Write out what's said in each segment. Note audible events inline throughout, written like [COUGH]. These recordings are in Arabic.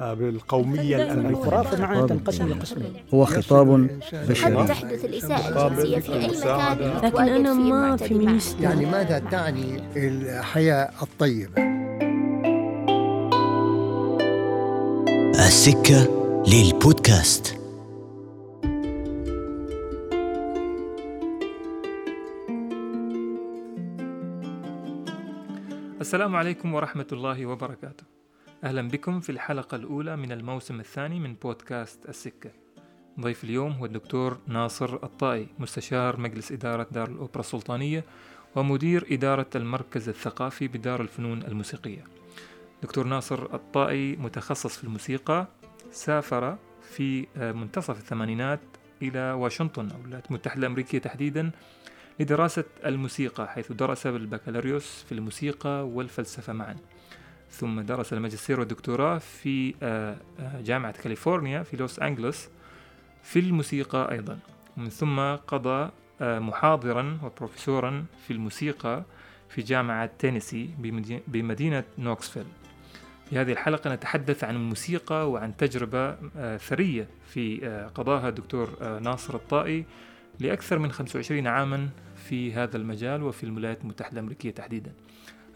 بالقومية الأمريكية. الخرافة معناها تنقسم لقسمين. هو خطاب قد بشري. تحدث الإساءة الجنسية في أي مكان لكن فيه ما المعتدي فيمينيست يعني ماذا تعني الحياة الطيبة؟ السكة للبودكاست. السلام عليكم ورحمة الله وبركاته. أهلا بكم في الحلقة الأولى من الموسم الثاني من بودكاست السكة. ضيف اليوم هو الدكتور ناصر الطائي مستشار مجلس إدارة دار الأوبرا السلطانية ومدير إدارة المركز الثقافي بدار الفنون الموسيقية. دكتور ناصر الطائي متخصص في الموسيقى سافر في منتصف الثمانينات إلى واشنطن أو الولايات المتحدة الأمريكية تحديدا لدراسة الموسيقى حيث درس بالبكالوريوس في الموسيقى والفلسفة معا. ثم درس الماجستير والدكتوراه في جامعة كاليفورنيا في لوس أنجلوس في الموسيقى أيضا. ومن ثم قضى محاضرا وبروفيسورا في الموسيقى في جامعة تينيسي بمدينة نوكسفيل. في هذه الحلقة نتحدث عن الموسيقى وعن تجربة ثرية في قضاها الدكتور ناصر الطائي لأكثر من 25 عاما في هذا المجال وفي الولايات المتحدة الأمريكية تحديدا.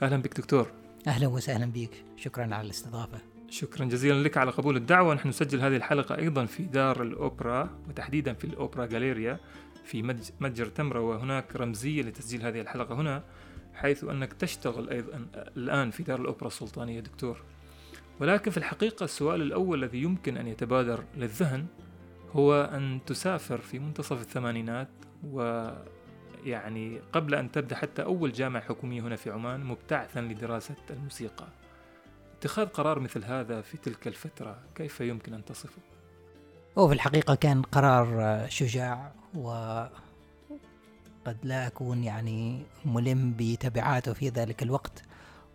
أهلا بك دكتور. أهلا وسهلا بك شكرا على الاستضافة. شكرا جزيلا لك على قبول الدعوة. نحن نسجل هذه الحلقة أيضا في دار الأوبرا وتحديدا في الأوبرا جاليريا في متجر تمرة وهناك رمزية لتسجيل هذه الحلقة هنا حيث أنك تشتغل أيضا الآن في دار الأوبرا السلطانية دكتور. ولكن في الحقيقة السؤال الأول الذي يمكن أن يتبادر للذهن هو أن تسافر في منتصف الثمانينات ويعني قبل أن تبدأ حتى أول جامعة حكومية هنا في عمان مبتعثا لدراسة الموسيقى اتخاذ قرار مثل هذا في تلك الفترة كيف يمكن أن تصفه؟ هو في الحقيقة كان قرار شجاع و قد لا أكون يعني ملم بتبعاته في ذلك الوقت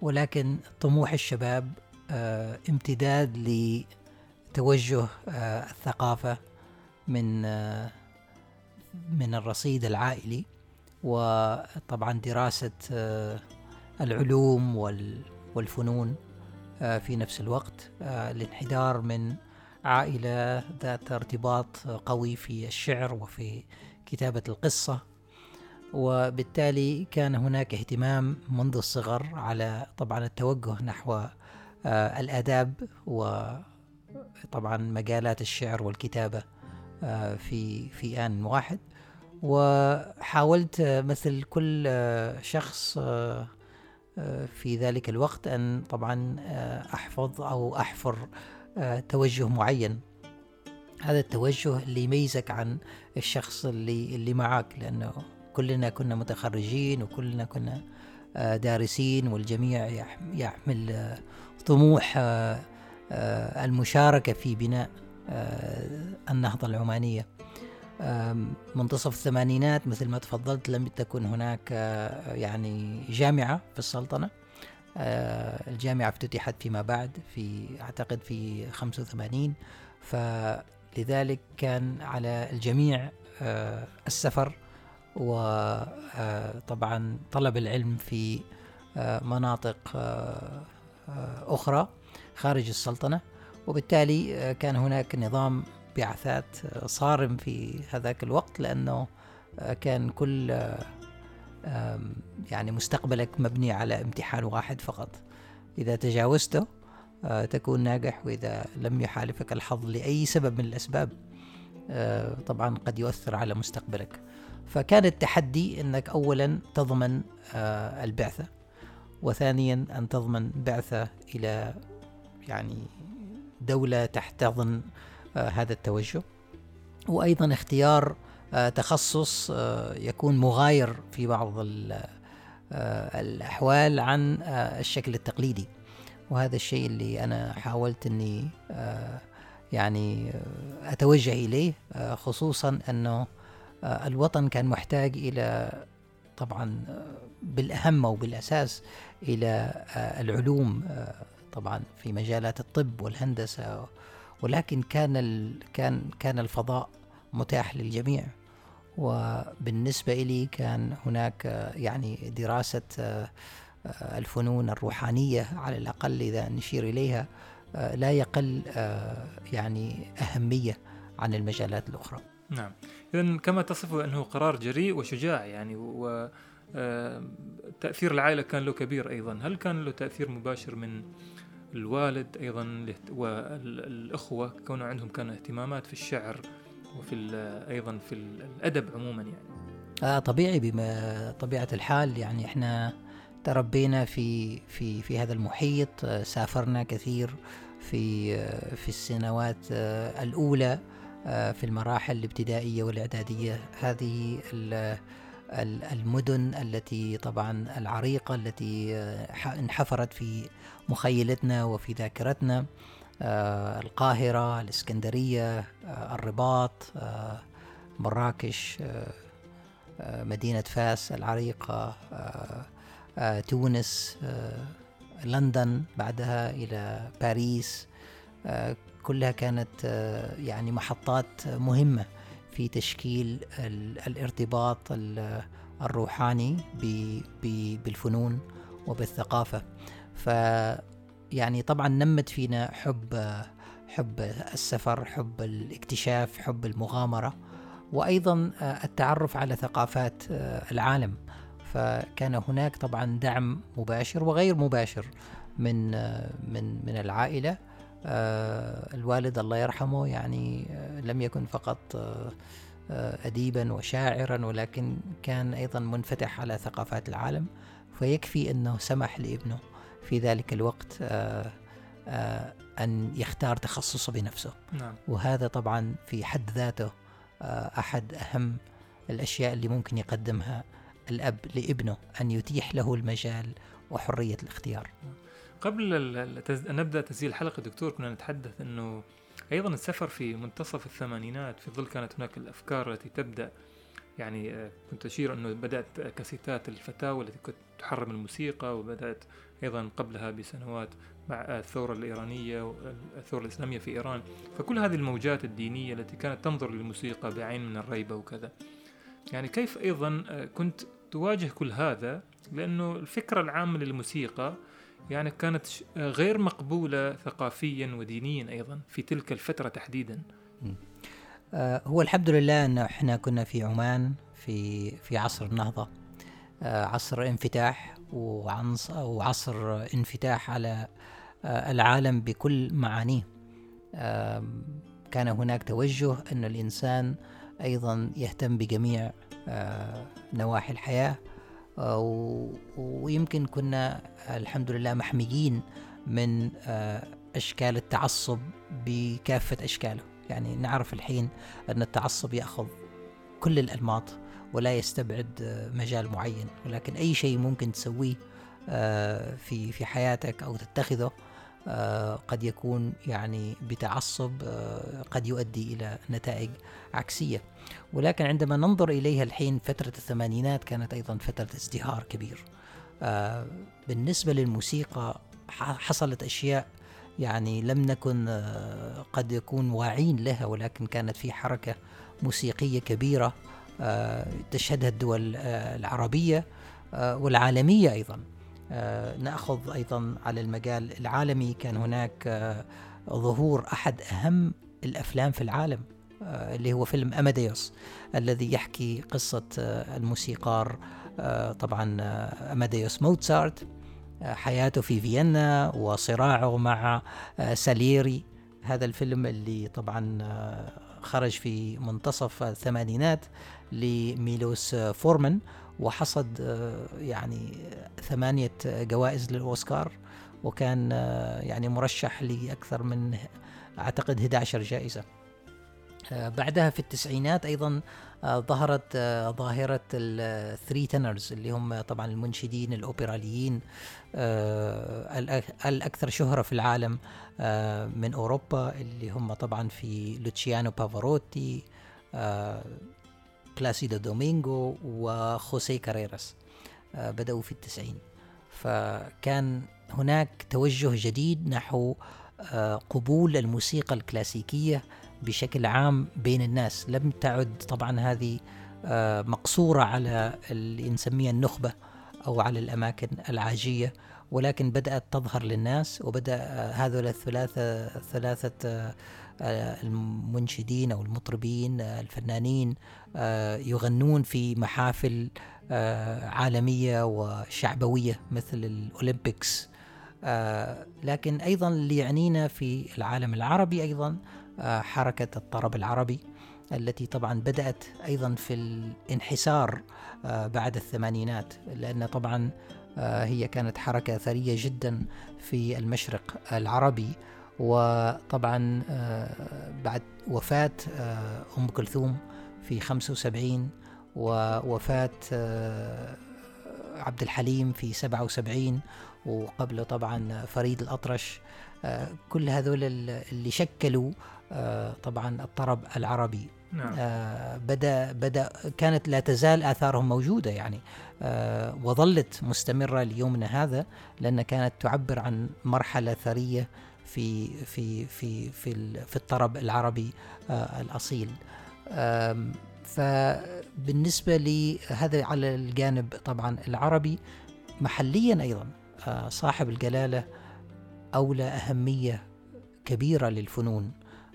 ولكن طموح الشباب امتداد لتوجه الثقافة من من الرصيد العائلي وطبعا دراسة العلوم والفنون في نفس الوقت الانحدار من عائلة ذات ارتباط قوي في الشعر وفي كتابة القصة. وبالتالي كان هناك اهتمام منذ الصغر على طبعا التوجه نحو الآداب وطبعا مجالات الشعر والكتابة في في آن واحد. وحاولت مثل كل شخص في ذلك الوقت أن طبعا أحفظ أو أحفر توجه معين. هذا التوجه اللي يميزك عن الشخص اللي اللي معك لأنه كلنا كنا متخرجين وكلنا كنا دارسين والجميع يحمل طموح المشاركة في بناء النهضة العمانية. منتصف الثمانينات مثل ما تفضلت لم تكن هناك يعني جامعة في السلطنة. الجامعة افتتحت فيما بعد في أعتقد في 85 فلذلك كان على الجميع السفر وطبعا طلب العلم في مناطق أخرى خارج السلطنة. وبالتالي كان هناك نظام بعثات صارم في هذاك الوقت لأنه كان كل يعني مستقبلك مبني على امتحان واحد فقط. إذا تجاوزته تكون ناجح وإذا لم يحالفك الحظ لأي سبب من الأسباب طبعا قد يؤثر على مستقبلك. فكان التحدي أنك أولا تضمن البعثة وثانيا أن تضمن بعثة إلى يعني دولة تحتضن هذا التوجه. وأيضا اختيار تخصص يكون مغاير في بعض الأحوال عن الشكل التقليدي. وهذا الشيء اللي أنا حاولت أني يعني أتوجه إليه خصوصا أنه الوطن كان محتاج إلى طبعا بالأهم وبالأساس إلى العلوم طبعا في مجالات الطب والهندسة ولكن كان ال كان كان الفضاء متاح للجميع. وبالنسبة لي كان هناك يعني دراسة الفنون الروحانية على الأقل إذا نشير إليها لا يقل يعني أهمية عن المجالات الأخرى. نعم. إذا كما تصفه أنه قرار جريء وشجاع يعني و تأثير العائلة كان له كبير أيضا. هل كان له تأثير مباشر من الوالد أيضا والأخوة كونوا عندهم كان اهتمامات في الشعر وفي أيضا في الأدب عموما يعني. آه طبيعي بما طبيعة الحال يعني إحنا تربينا في في في هذا المحيط آه، سافرنا كثير في آه، في السنوات آه، الأولى في المراحل الابتدائية والإعدادية. هذه المدن التي طبعا العريقة التي انحفرت في مخيلتنا وفي ذاكرتنا القاهرة الإسكندرية الرباط مراكش مدينة فاس العريقة آه، آه، تونس آه، لندن بعدها إلى باريس كلها كانت يعني محطات مهمة في تشكيل الارتباط الروحاني بالفنون وبالثقافة. ف يعني طبعا نمت فينا حب حب السفر حب الاكتشاف حب المغامرة وأيضا آه، التعرف على ثقافات آه، العالم. فكان هناك طبعا دعم مباشر وغير مباشر من آه، من من العائلة. الوالد الله يرحمه يعني لم يكن فقط اديبا وشاعرا ولكن كان أيضا منفتح على ثقافات العالم. فيكفي أنه سمح لابنه في ذلك الوقت أن يختار تخصصه بنفسه نعم. وهذا طبعا في حد ذاته آه، أحد أهم الأشياء اللي ممكن يقدمها الأب لابنه أن يتيح له المجال وحرية الاختيار قبل أن نبدأ تسجيل الحلقة دكتور كنا نتحدث أنه أيضا السفر في منتصف الثمانينات في ظل كانت هناك الأفكار التي تبدأ يعني آه، كنت أشير أنه بدأت كاسيتات الفتاوى التي كنت تحرم الموسيقى وبدأت أيضا قبلها بسنوات مع الثورة الإيرانية والثورة الإسلامية في إيران. فكل هذه الموجات الدينية التي كانت تنظر للموسيقى بعين من الريبة وكذا. يعني كيف أيضا كنت تواجه كل هذا؟ لأنه الفكرة العامة للموسيقى يعني كانت غير مقبولة ثقافيا ودينيا أيضا في تلك الفترة تحديدا. آه، هو الحمد لله أن إحنا كنا في عمان في في عصر النهضة. آه، عصر انفتاح. وعصر انفتاح على آه، العالم بكل معانيه. كان هناك توجه أن الإنسان أيضا يهتم بجميع آه، نواحي الحياة. ويمكن كنا الحمد لله محميين من أشكال التعصب بكافة أشكاله. يعني نعرف الحين أن التعصب يأخذ كل الأنماط. ولا يستبعد مجال معين. ولكن أي شيء ممكن تسويه آه، في في حياتك أو تتخذه آه، قد يكون يعني بتعصب آه، قد يؤدي إلى نتائج عكسية. ولكن عندما ننظر إليها الحين فترة الثمانينات كانت أيضا فترة ازدهار كبير. بالنسبة للموسيقى حصلت أشياء يعني لم نكن قد يكون واعين لها ولكن كانت في حركة موسيقية كبيرة. تشهدها الدول العربية والعالمية أيضا. نأخذ أيضا على المجال العالمي. كان هناك ظهور أحد أهم الأفلام في العالم اللي هو فيلم أماديوس الذي يحكي قصة الموسيقار طبعا أماديوس موتسارت. حياته في فيينا وصراعه مع ساليري هذا الفيلم اللي طبعا خرج في منتصف الثمانينات. لميلوس فورمان وحصد يعني ثمانية جوائز للأوسكار وكان يعني مرشح لأكثر من أعتقد 11 جائزة. بعدها في التسعينات أيضا ظهرت ظاهرة ال three tenors اللي هم طبعا المنشدين الأوبراليين الأكثر شهرة في العالم من أوروبا اللي هم طبعا في لوتشيانو بافاروتي بلاسيدو دومينغو وخوسي كاريراس آه، بدأوا في التسعين. فكان هناك توجه جديد نحو آه، قبول الموسيقى الكلاسيكية بشكل عام بين الناس. لم تعد طبعا هذه آه، مقصورة على اللي نسميها النخبة أو على الأماكن العاجية ولكن بدأت تظهر للناس وبدأ هذول الثلاثة ثلاثة المنشدين أو المطربين الفنانين يغنون في محافل عالمية وشعبوية مثل الأولمبيكس. لكن أيضا اللي يعنينا في العالم العربي أيضا حركة الطرب العربي التي طبعا بدأت أيضا في الانحسار بعد الثمانينات لأن طبعا هي كانت حركة ثرية جدا في المشرق العربي. وطبعا بعد وفاة أم كلثوم في 75 ووفاة عبد الحليم في 77 وقبله طبعا فريد الأطرش. كل هذول اللي شكلوا طبعا الطرب العربي. نعم. آه بدأ بدأ كانت لا تزال آثارهم موجودة يعني. آه وظلت مستمرة ليومنا هذا لأن كانت تعبر عن مرحلة ثرية في في في في في الطرب العربي آه الأصيل. فبالنسبة لهذا على الجانب طبعا العربي. محليا أيضا آه، صاحب الجلالة أولى أهمية كبيرة للفنون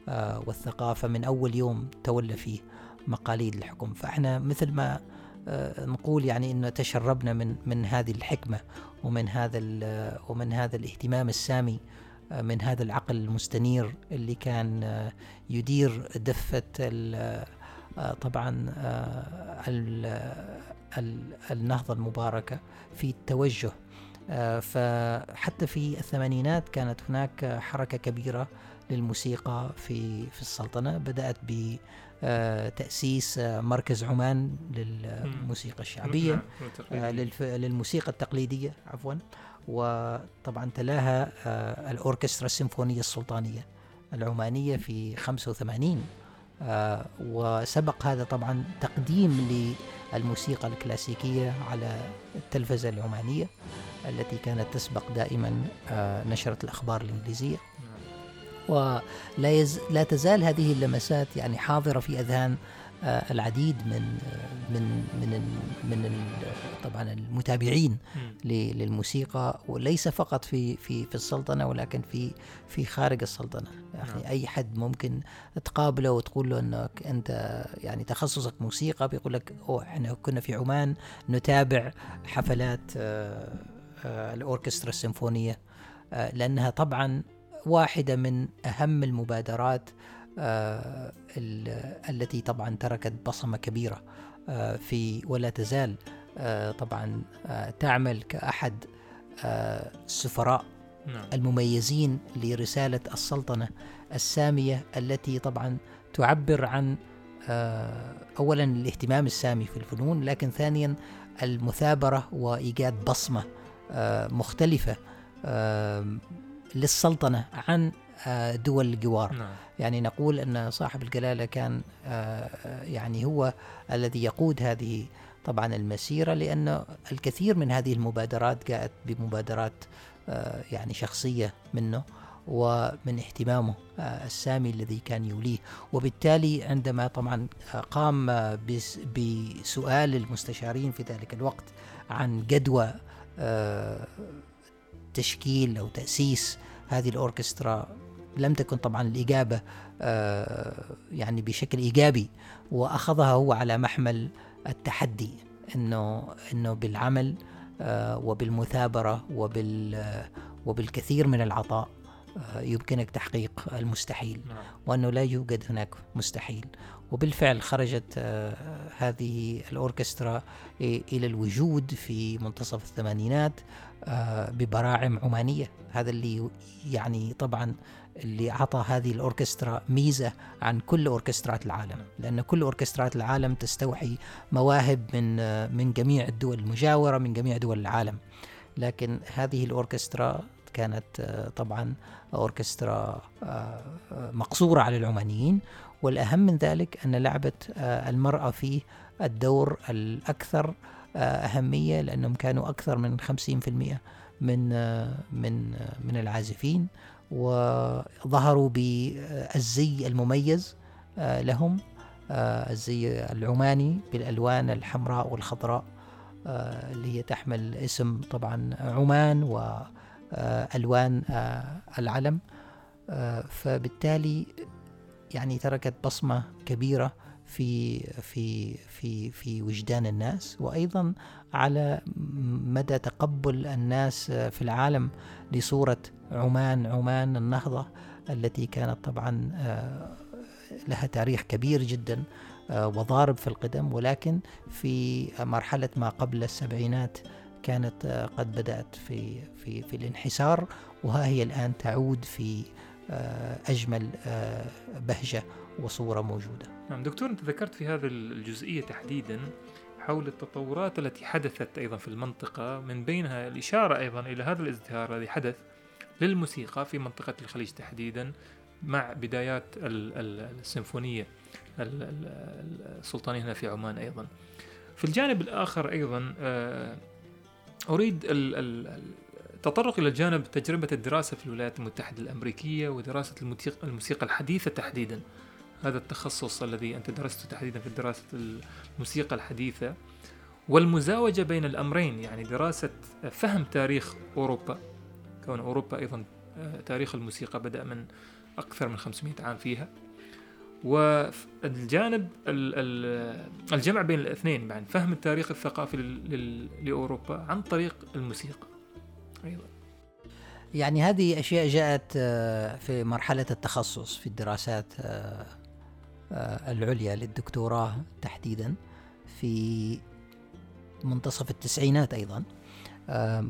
آه، والثقافة من أول يوم تولى فيه مقاليد الحكم. فإحنا مثل ما نقول يعني انه تشربنا من من هذه الحكمة ومن هذا ومن هذا الاهتمام السامي من هذا العقل المستنير اللي كان يدير دفة طبعا النهضة المباركة في التوجه. فحتى في الثمانينات كانت هناك حركة كبيرة للموسيقى في في السلطنة. بدأت بتأسيس آه، مركز عمان للموسيقى الشعبية آه، للموسيقى التقليدية عفوا. وطبعا تلاها آه، الأوركسترا السيمفونية السلطانية العمانية في 85 وسبق هذا طبعا تقديم للموسيقى الكلاسيكية على التلفزة العمانية التي كانت تسبق دائما نشرة الأخبار الإنجليزية. ولا يز لا تزال هذه اللمسات يعني حاضرة في أذهان آه، العديد من من من من طبعا المتابعين للموسيقى وليس فقط في في في السلطنة ولكن في في خارج السلطنة يعني نعم. أي حد ممكن تقابله وتقول له إنك أنت يعني تخصصك موسيقى بيقول لك أوه إحنا كنا في عمان نتابع حفلات آه، آه، الأوركسترا السيمفونية لأنها طبعا واحدة من أهم المبادرات آه التي طبعا تركت بصمة كبيرة آه في ولا تزال آه طبعا آه تعمل كأحد آه السفراء نعم. المميزين لرسالة السلطنة السامية التي طبعا تعبر عن آه أولا الاهتمام السامي في الفنون لكن ثانيا المثابرة وإيجاد بصمة آه مختلفة آه للسلطنة عن آه، دول الجوار نعم. يعني نقول أن صاحب الجلالة كان آه، يعني هو الذي يقود هذه طبعا المسيرة لأن الكثير من هذه المبادرات جاءت بمبادرات آه، يعني شخصية منه ومن اهتمامه السامي الذي كان يوليه وبالتالي عندما طبعا قام بسؤال المستشارين في ذلك الوقت عن جدوى تشكيل أو تأسيس هذه الأوركسترا لم تكن طبعا الإجابة آه، يعني بشكل إيجابي وأخذها هو على محمل التحدي إنه إنه بالعمل آه، وبالمثابرة وبال وبالكثير من العطاء آه، يمكنك تحقيق المستحيل نعم. وأنه لا يوجد هناك مستحيل وبالفعل خرجت هذه الأوركسترا إلى الوجود في منتصف الثمانينات آه، ببراعم عمانية. هذا اللي يعني طبعا اللي أعطى هذه الأوركسترا ميزة عن كل أوركسترات العالم. لأن كل أوركسترات العالم تستوحي مواهب من آه، من جميع الدول المجاورة من جميع دول العالم. لكن هذه الأوركسترا كانت آه، طبعا أوركسترا مقصورة على العمانيين. والأهم من ذلك أن لعبت المرأة فيه الدور الأكثر أهمية لأنهم كانوا أكثر من 50% من من من العازفين وظهروا بالزي المميز لهم الزي العماني بالألوان الحمراء والخضراء اللي هي تحمل اسم طبعا عمان وألوان العلم فبالتالي يعني تركت بصمة كبيرة في في في في وجدان الناس وأيضا على مدى تقبل الناس في العالم لصورة عمان عمان النهضة التي كانت طبعا آه، لها تاريخ كبير جدا آه، وضارب في القدم ولكن في مرحلة ما قبل السبعينات كانت آه، قد بدأت في في في الانحسار وها هي الآن تعود في أجمل بهجة وصورة موجودة. نعم دكتور أنت ذكرت في هذه الجزئية تحديدا حول التطورات التي حدثت أيضا في المنطقة من بينها الإشارة أيضا إلى هذا الازدهار الذي حدث للموسيقى في منطقة الخليج تحديدا مع بدايات السيمفونية السلطانية هنا في عمان أيضا. في الجانب الآخر أيضا آه، التطرق إلى جانب تجربة الدراسة في الولايات المتحدة الأمريكية ودراسة الموسيقى الحديثة تحديدا. هذا التخصص الذي أنت درسته تحديدا في دراسة الموسيقى الحديثة. والمزاوجة بين الأمرين يعني دراسة فهم تاريخ أوروبا. كون أوروبا أيضا آه، تاريخ الموسيقى بدأ من أكثر من 500 عام فيها. والجانب الجمع بين الاثنين يعني فهم التاريخ الثقافي لأوروبا عن طريق الموسيقى. أيضا يعني هذه أشياء جاءت آه، في مرحلة التخصص في الدراسات آه، آه، العليا للدكتوراه تحديدا في منتصف التسعينات أيضا.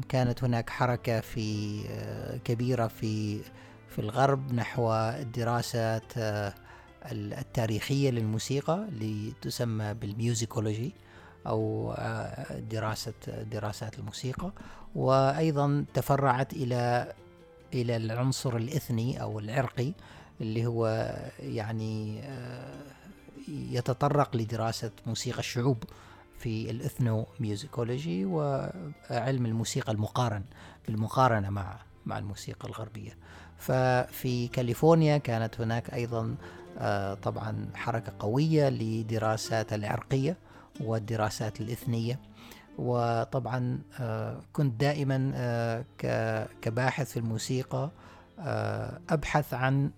كانت هناك حركة في كبيرة في في الغرب نحو الدراسات التاريخية للموسيقى اللي تسمى بالميوزيكولوجي أو دراسة دراسات الموسيقى. وأيضا تفرعت إلى إلى العنصر الإثني أو العرقي اللي هو يعني آه، يتطرق لدراسة موسيقى الشعوب في الإثنو ميوزيكولوجي وعلم الموسيقى المقارن بالمقارنة مع مع الموسيقى الغربية. ففي كاليفورنيا كانت هناك أيضا آه، طبعا حركة قوية لدراسات العرقية والدراسات الإثنية. وطبعا آه، كنت دائما كباحث في الموسيقى آه، أبحث عن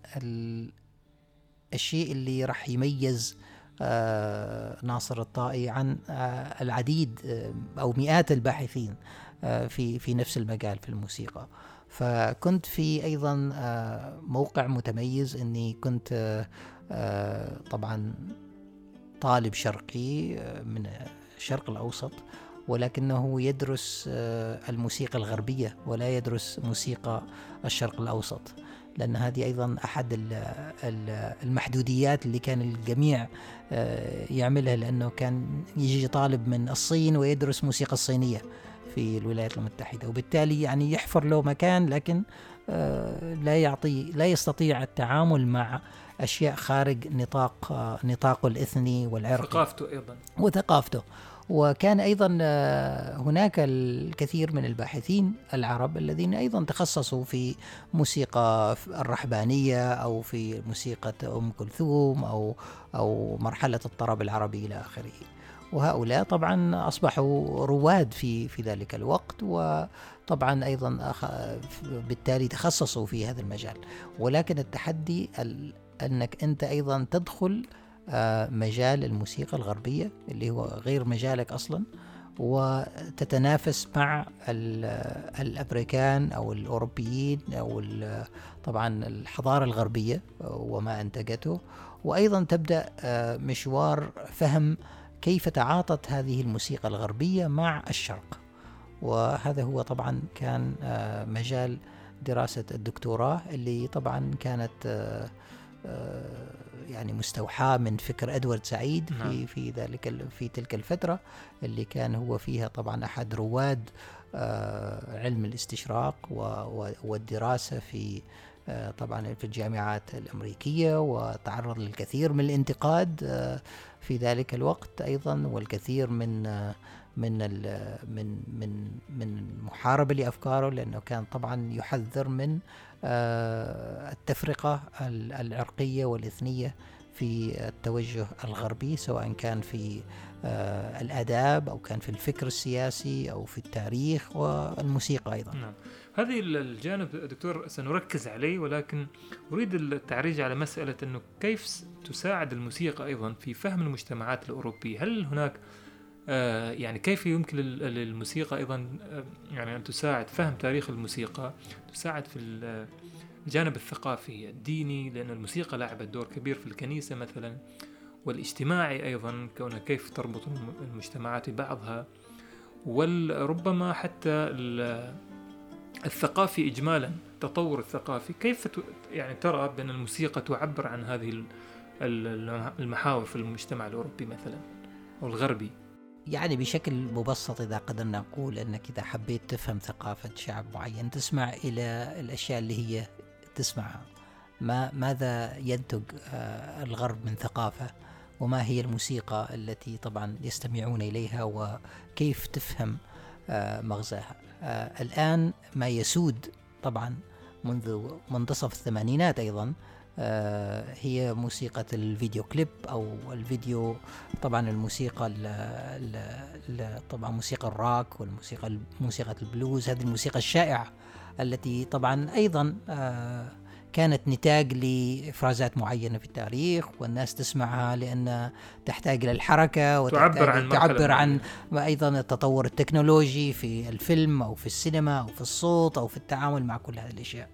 الشيء اللي راح يميز آه، ناصر الطائي عن آه، العديد أو مئات الباحثين في في نفس المجال في الموسيقى. فكنت في أيضا موقع متميز إني كنت طبعا طالب شرقي من الشرق الأوسط. ولكنه يدرس آه، الموسيقى الغربية ولا يدرس موسيقى الشرق الأوسط لأن هذه أيضا أحد المحدوديات اللي كان الجميع آه، يعملها لأنه كان يجي طالب من الصين ويدرس موسيقى الصينية في الولايات المتحدة وبالتالي يعني يحفر له مكان لكن آه، لا يعطي لا يستطيع التعامل مع أشياء خارج نطاق نطاقه الإثني والعرقي. ثقافته أيضا. وثقافته. وكان أيضا آه، هناك الكثير من الباحثين العرب الذين أيضا تخصصوا في موسيقى الرحبانية أو في موسيقى أم كلثوم أو أو مرحلة الطرب العربي إلى آخره. وهؤلاء طبعا أصبحوا رواد في في ذلك الوقت وطبعا أيضا بالتالي تخصصوا في هذا المجال ولكن التحدي أنك أنت أيضا تدخل آه، مجال الموسيقى الغربية اللي هو غير مجالك أصلا وتتنافس مع الأمريكان أو الأوروبيين أو طبعا الحضارة الغربية وما أنتجته. وأيضا تبدأ آه، مشوار فهم كيف تعاطت هذه الموسيقى الغربية مع الشرق. وهذا هو طبعا كان آه، مجال دراسة الدكتوراه اللي طبعا كانت يعني مستوحاة من فكر إدوارد سعيد في نعم. في ذلك في تلك الفترة اللي كان هو فيها طبعا أحد رواد آه، علم الاستشراق والدراسة في آه، طبعا في الجامعات الأمريكية وتعرض للكثير من الانتقاد آه، في ذلك الوقت أيضا والكثير من من من من من المحاربة لأفكاره لأنه كان طبعا يحذر من التفرقة العرقية والإثنية في التوجه الغربي سواء كان في آه، الآداب أو كان في الفكر السياسي أو في التاريخ والموسيقى أيضا. نعم. هذه الجانب دكتور سنركز عليه ولكن أريد التعريج على مسألة أنه كيف تساعد الموسيقى أيضا في فهم المجتمعات الأوروبية؟ هل هناك آه يعني كيف يمكن للموسيقى أيضا آه يعني أن تساعد فهم تاريخ الموسيقى تساعد في الجانب الثقافي الديني لأن الموسيقى لعبت دور كبير في الكنيسة مثلا والاجتماعي أيضا كونها كيف تربط المجتمعات ببعضها وربما حتى الثقافي إجمالا التطور الثقافي. كيف يعني ترى بأن الموسيقى تعبر عن هذه المحاور في المجتمع الأوروبي مثلا أو الغربي؟ يعني بشكل مبسط إذا قدرنا نقول أنك إذا حبيت تفهم ثقافة شعب معين تسمع إلى الأشياء اللي هي تسمعها ما ماذا ينتج آه، الغرب من ثقافة؟ وما هي الموسيقى التي طبعا يستمعون إليها؟ وكيف تفهم آه، مغزاها؟ آه، الآن ما يسود طبعا منذ منتصف الثمانينات أيضا هي موسيقى الفيديو كليب أو الفيديو طبعا الموسيقى ال ال طبعا موسيقى الراك والموسيقى موسيقى البلوز هذه الموسيقى الشائعة التي طبعا أيضا كانت نتاج لإفرازات معينة في التاريخ والناس تسمعها لأن تحتاج إلى الحركة تعبر عن تعبر عن أيضا التطور التكنولوجي في الفيلم أو في السينما أو في الصوت أو في التعامل مع كل هذه الأشياء.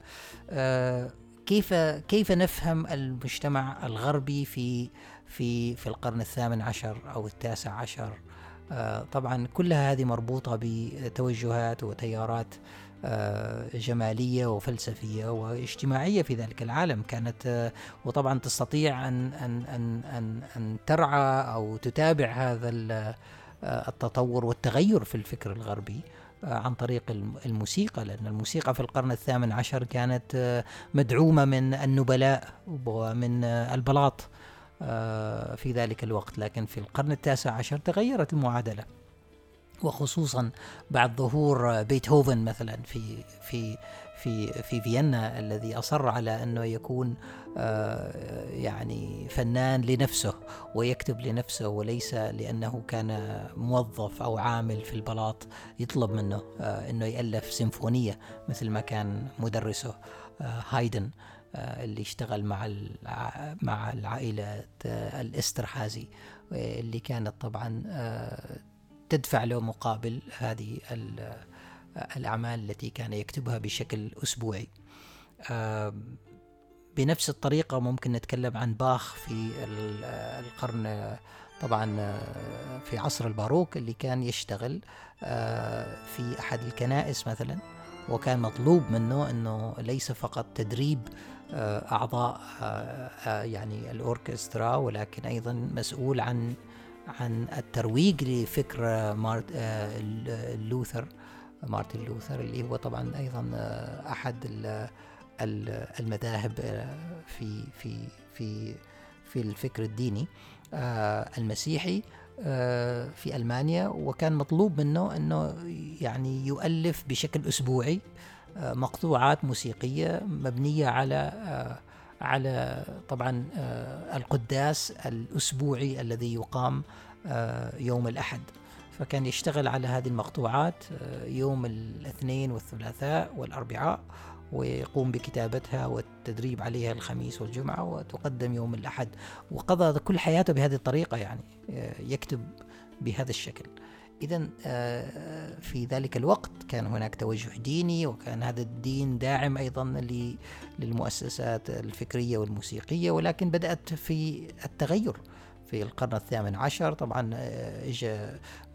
آه كيف كيف نفهم المجتمع الغربي في في في القرن الثامن عشر أو التاسع عشر؟ آه طبعا كلها هذه مربوطة بتوجهات وتيارات آه، جمالية وفلسفية واجتماعية في ذلك العالم. كانت آه، وطبعا تستطيع أن أن أن أن, أن ترعى أو تتابع هذا التطور والتغير في الفكر الغربي. عن طريق الموسيقى لأن الموسيقى في القرن الثامن عشر كانت مدعومة من النبلاء ومن البلاط في ذلك الوقت. لكن في القرن التاسع عشر تغيرت المعادلة. وخصوصا بعد ظهور بيتهوفن مثلا في في في في فيينا الذي أصر على أنه يكون آه، يعني فنان لنفسه ويكتب لنفسه وليس لأنه كان موظف أو عامل في البلاط يطلب منه آه، أنه يألف سيمفونية مثل ما كان مدرسه آه، هايدن اللي اشتغل مع مع العائلة الإسترحازي اللي كانت طبعا تدفع له مقابل هذه الأعمال التي كان يكتبها بشكل أسبوعي. بنفس الطريقة ممكن نتكلم عن باخ في القرن طبعا في عصر الباروك اللي كان يشتغل في أحد الكنائس مثلا وكان مطلوب منه أنه ليس فقط تدريب أعضاء يعني الأوركسترا ولكن أيضا مسؤول عن عن الترويج لفكر مارت آه، لوثر مارتن لوثر اللي هو طبعا أيضا آه، أحد المذاهب آه، في في في في الفكر الديني المسيحي في ألمانيا. وكان مطلوب منه إنه يعني يؤلف بشكل أسبوعي مقطوعات موسيقية مبنية على على طبعا آه، القداس الأسبوعي الذي يقام آه، يوم الأحد. فكان يشتغل على هذه المقطوعات آه، يوم الاثنين والثلاثاء والأربعاء ويقوم بكتابتها والتدريب عليها الخميس والجمعة وتقدم يوم الأحد. وقضى كل حياته بهذه الطريقة يعني يكتب بهذا الشكل. إذا آه، في ذلك الوقت كان هناك توجه ديني وكان هذا الدين داعم أيضا للمؤسسات الفكرية والموسيقية ولكن بدأت في التغير. في القرن الثامن عشر طبعا آه، اجى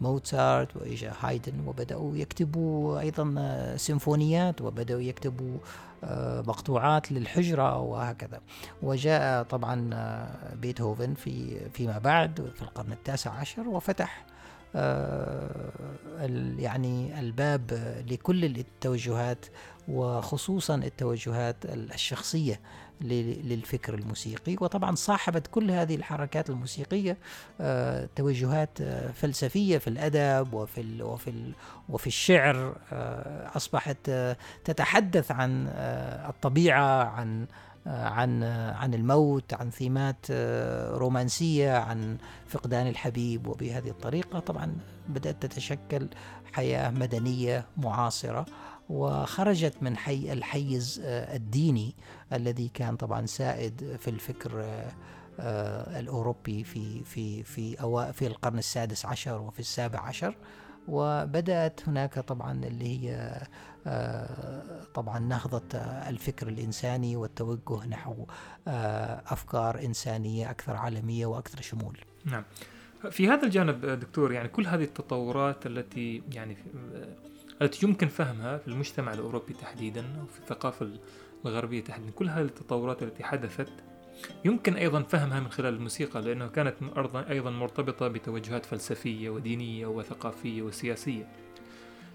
موتسارت واجى هايدن وبدأوا يكتبوا أيضا آه، سيمفونيات وبدأوا يكتبوا مقطوعات للحجرة وهكذا. وجاء طبعا بيتهوفن في فيما بعد في القرن التاسع عشر وفتح يعني الباب لكل التوجهات وخصوصا التوجهات الشخصية للفكر الموسيقي. وطبعا صاحبت كل هذه الحركات الموسيقية آه، توجهات آه، فلسفية في الأدب وفي وفي وفي الشعر. أصبحت تتحدث عن الطبيعة عن عن عن الموت عن ثيمات رومانسية عن فقدان الحبيب وبهذه الطريقة. طبعا بدأت تتشكل حياة مدنية معاصرة وخرجت من حي الحيز الديني الذي كان طبعا سائد في الفكر الأوروبي في في في في القرن السادس عشر وفي السابع عشر. وبدأت هناك طبعا اللي هي آه، طبعا نهضة الفكر الإنساني والتوجه نحو آه، أفكار إنسانية أكثر عالمية وأكثر شمول. نعم. في هذا الجانب دكتور يعني كل هذه التطورات التي يعني التي يمكن فهمها في المجتمع الأوروبي تحديدا أو في الثقافة الغربية تحديدا كل هذه التطورات التي حدثت يمكن أيضا فهمها من خلال الموسيقى لأنه كانت أيضا مرتبطة بتوجهات فلسفية ودينية وثقافية وسياسية.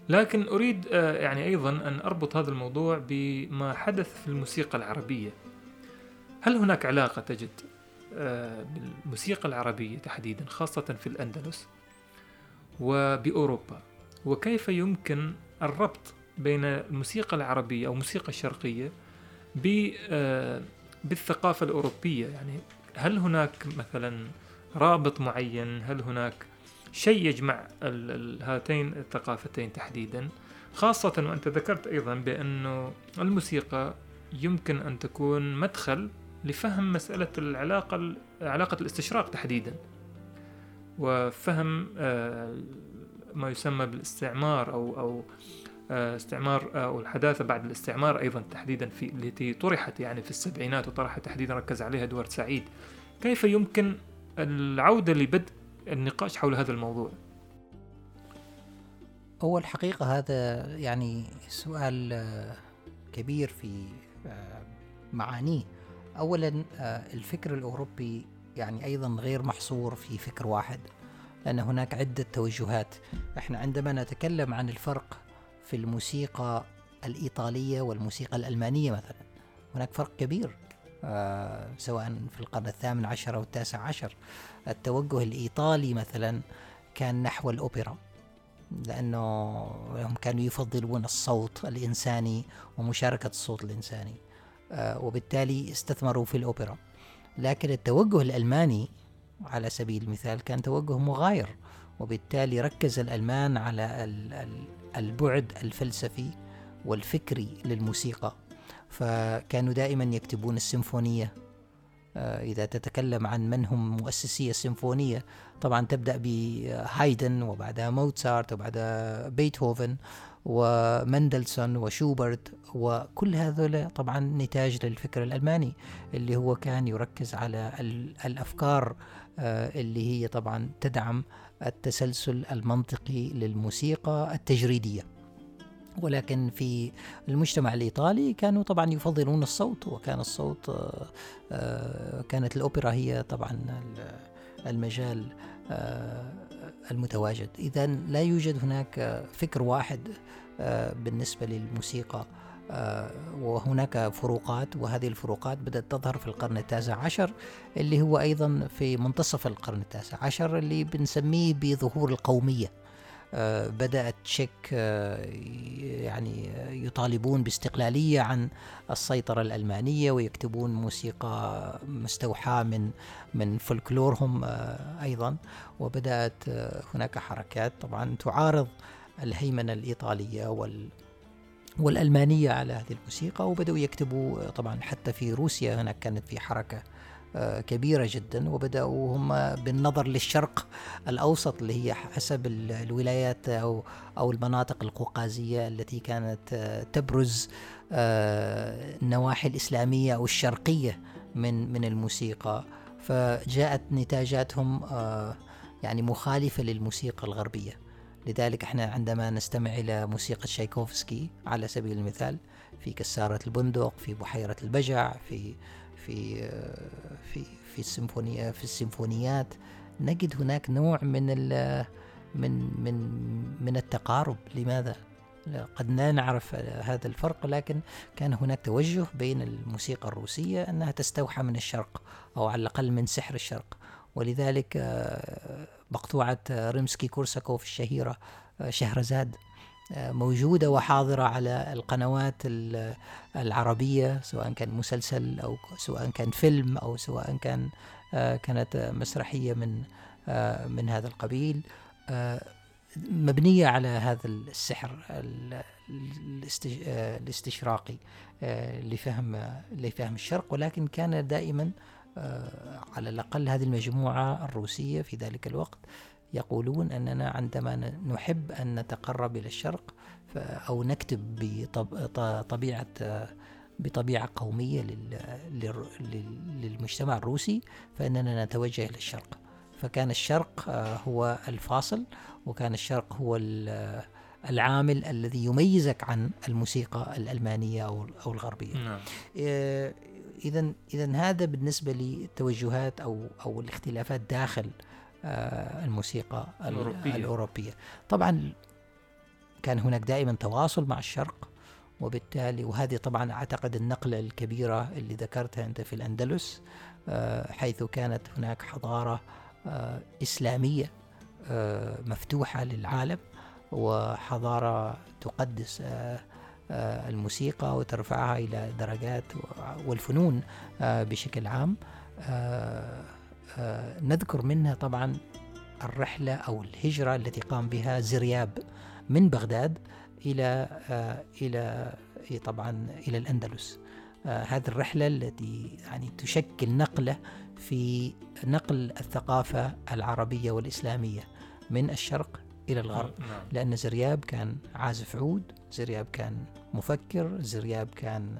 لكن أريد آه، يعني أيضا أن أربط هذا الموضوع بما حدث في الموسيقى العربية. هل هناك علاقة تجد آه، بالموسيقى العربية تحديدا خاصة في الأندلس وبأوروبا؟ وكيف يمكن الربط بين الموسيقى العربية أو الموسيقى الشرقية آه، بالثقافة الأوروبية؟ يعني هل هناك مثلا رابط معين؟ هل هناك شيء يجمع هاتين الثقافتين تحديدا. خاصة وأنت ذكرت أيضا بأنه الموسيقى يمكن أن تكون مدخل لفهم مسألة العلاقة علاقة الاستشراق تحديدا. وفهم آه، ما يسمى بالاستعمار أو أو آه، استعمار آه، أو الحداثة بعد الاستعمار أيضا تحديدا في التي طرحت يعني في السبعينات وطرحت تحديدا ركز عليها إدوارد سعيد. كيف يمكن العودة لبدء النقاش حول هذا الموضوع؟ أول حقيقة هذا يعني سؤال آه، كبير في معانيه. أولا الفكر الأوروبي يعني أيضا غير محصور في فكر واحد لأن هناك عدة توجهات. إحنا عندما نتكلم عن الفرق في الموسيقى الإيطالية والموسيقى الألمانية مثلا هناك فرق كبير. آه سواء في القرن الثامن عشر أو التاسع عشر. التوجه الإيطالي مثلا كان نحو الأوبرا لأنه هم كانوا يفضلون الصوت الإنساني ومشاركة الصوت الإنساني آه وبالتالي استثمروا في الأوبرا. لكن التوجه الألماني على سبيل المثال كان توجه مغاير وبالتالي ركز الألمان على البعد الفلسفي والفكري للموسيقى. فكانوا دائما يكتبون السيمفونية. آه، إذا تتكلم عن من هم مؤسسي السيمفونية طبعا تبدأ بهايدن وبعدها موتسارت وبعدها بيتهوفن ومندلسون وشوبرت وكل هذول طبعا نتاج للفكر الألماني اللي هو كان يركز على الأفكار آه، اللي هي طبعا تدعم التسلسل المنطقي للموسيقى التجريدية. ولكن في المجتمع الإيطالي كانوا طبعا يفضلون الصوت وكان الصوت آه، آه، كانت الأوبرا هي طبعا المجال آه، المتواجد. إذا لا يوجد هناك فكر واحد بالنسبة للموسيقى وهناك فروقات وهذه الفروقات بدأت تظهر في القرن التاسع عشر اللي هو أيضا في منتصف القرن التاسع عشر اللي بنسميه بظهور القومية. آه، بدأت تشيك آه، يعني يطالبون باستقلالية عن السيطرة الألمانية ويكتبون موسيقى مستوحاة من من فولكلورهم أيضا. وبدأت هناك حركات طبعا تعارض الهيمنة الإيطالية وال والألمانية على هذه الموسيقى. وبدأوا يكتبوا طبعا حتى في روسيا هناك كانت في حركة آه، كبيرة جدا وبدأوا هم بالنظر للشرق الأوسط اللي هي حسب الولايات أو أو المناطق القوقازية التي كانت آه، تبرز آه، النواحي الإسلامية أو الشرقية من من الموسيقى. فجاءت نتاجاتهم يعني مخالفة للموسيقى الغربية. لذلك إحنا عندما نستمع إلى موسيقى تشايكوفسكي على سبيل المثال في كسارة البندق في بحيرة البجع في في في في السيمفونية في السيمفونيات نجد هناك نوع من من من من التقارب لماذا؟ قد لا نعرف هذا الفرق لكن كان هناك توجه بين الموسيقى الروسية أنها تستوحى من الشرق أو على الأقل من سحر الشرق ولذلك مقطوعة ريمسكي كورساكوف الشهيرة شهرزاد موجودة وحاضرة على القنوات العربية سواء كان مسلسل أو سواء كان فيلم أو سواء كان كانت مسرحية من من هذا القبيل. مبنية على هذا السحر الاستشراقي لفهم لفهم الشرق ولكن كان دائما على الأقل هذه المجموعة الروسية في ذلك الوقت يقولون أننا عندما نحب أن نتقرب إلى الشرق أو نكتب بطبيعة بطبيعة قومية للمجتمع الروسي فإننا نتوجه إلى الشرق فكان الشرق هو الفاصل وكان الشرق هو العامل الذي يميزك عن الموسيقى الألمانية أو الغربية. نعم. إذا إذا هذا بالنسبة للتوجهات أو أو الاختلافات داخل آه، الموسيقى الأوروبية. الأوروبية طبعا كان هناك دائما تواصل مع الشرق وبالتالي وهذه طبعا أعتقد النقلة الكبيرة اللي ذكرتها أنت في الأندلس آه، حيث كانت هناك حضارة آه، إسلامية مفتوحة للعالم وحضارة تقدس الموسيقى وترفعها إلى درجات والفنون بشكل عام آه، نذكر منها طبعا الرحلة أو الهجرة التي قام بها زرياب من بغداد إلى آه، إلى طبعا إلى الأندلس آه، هذه الرحلة التي يعني تشكل نقلة في نقل الثقافة العربية والإسلامية من الشرق إلى الغرب نعم. لأن زرياب كان عازف عود زرياب كان مفكر زرياب كان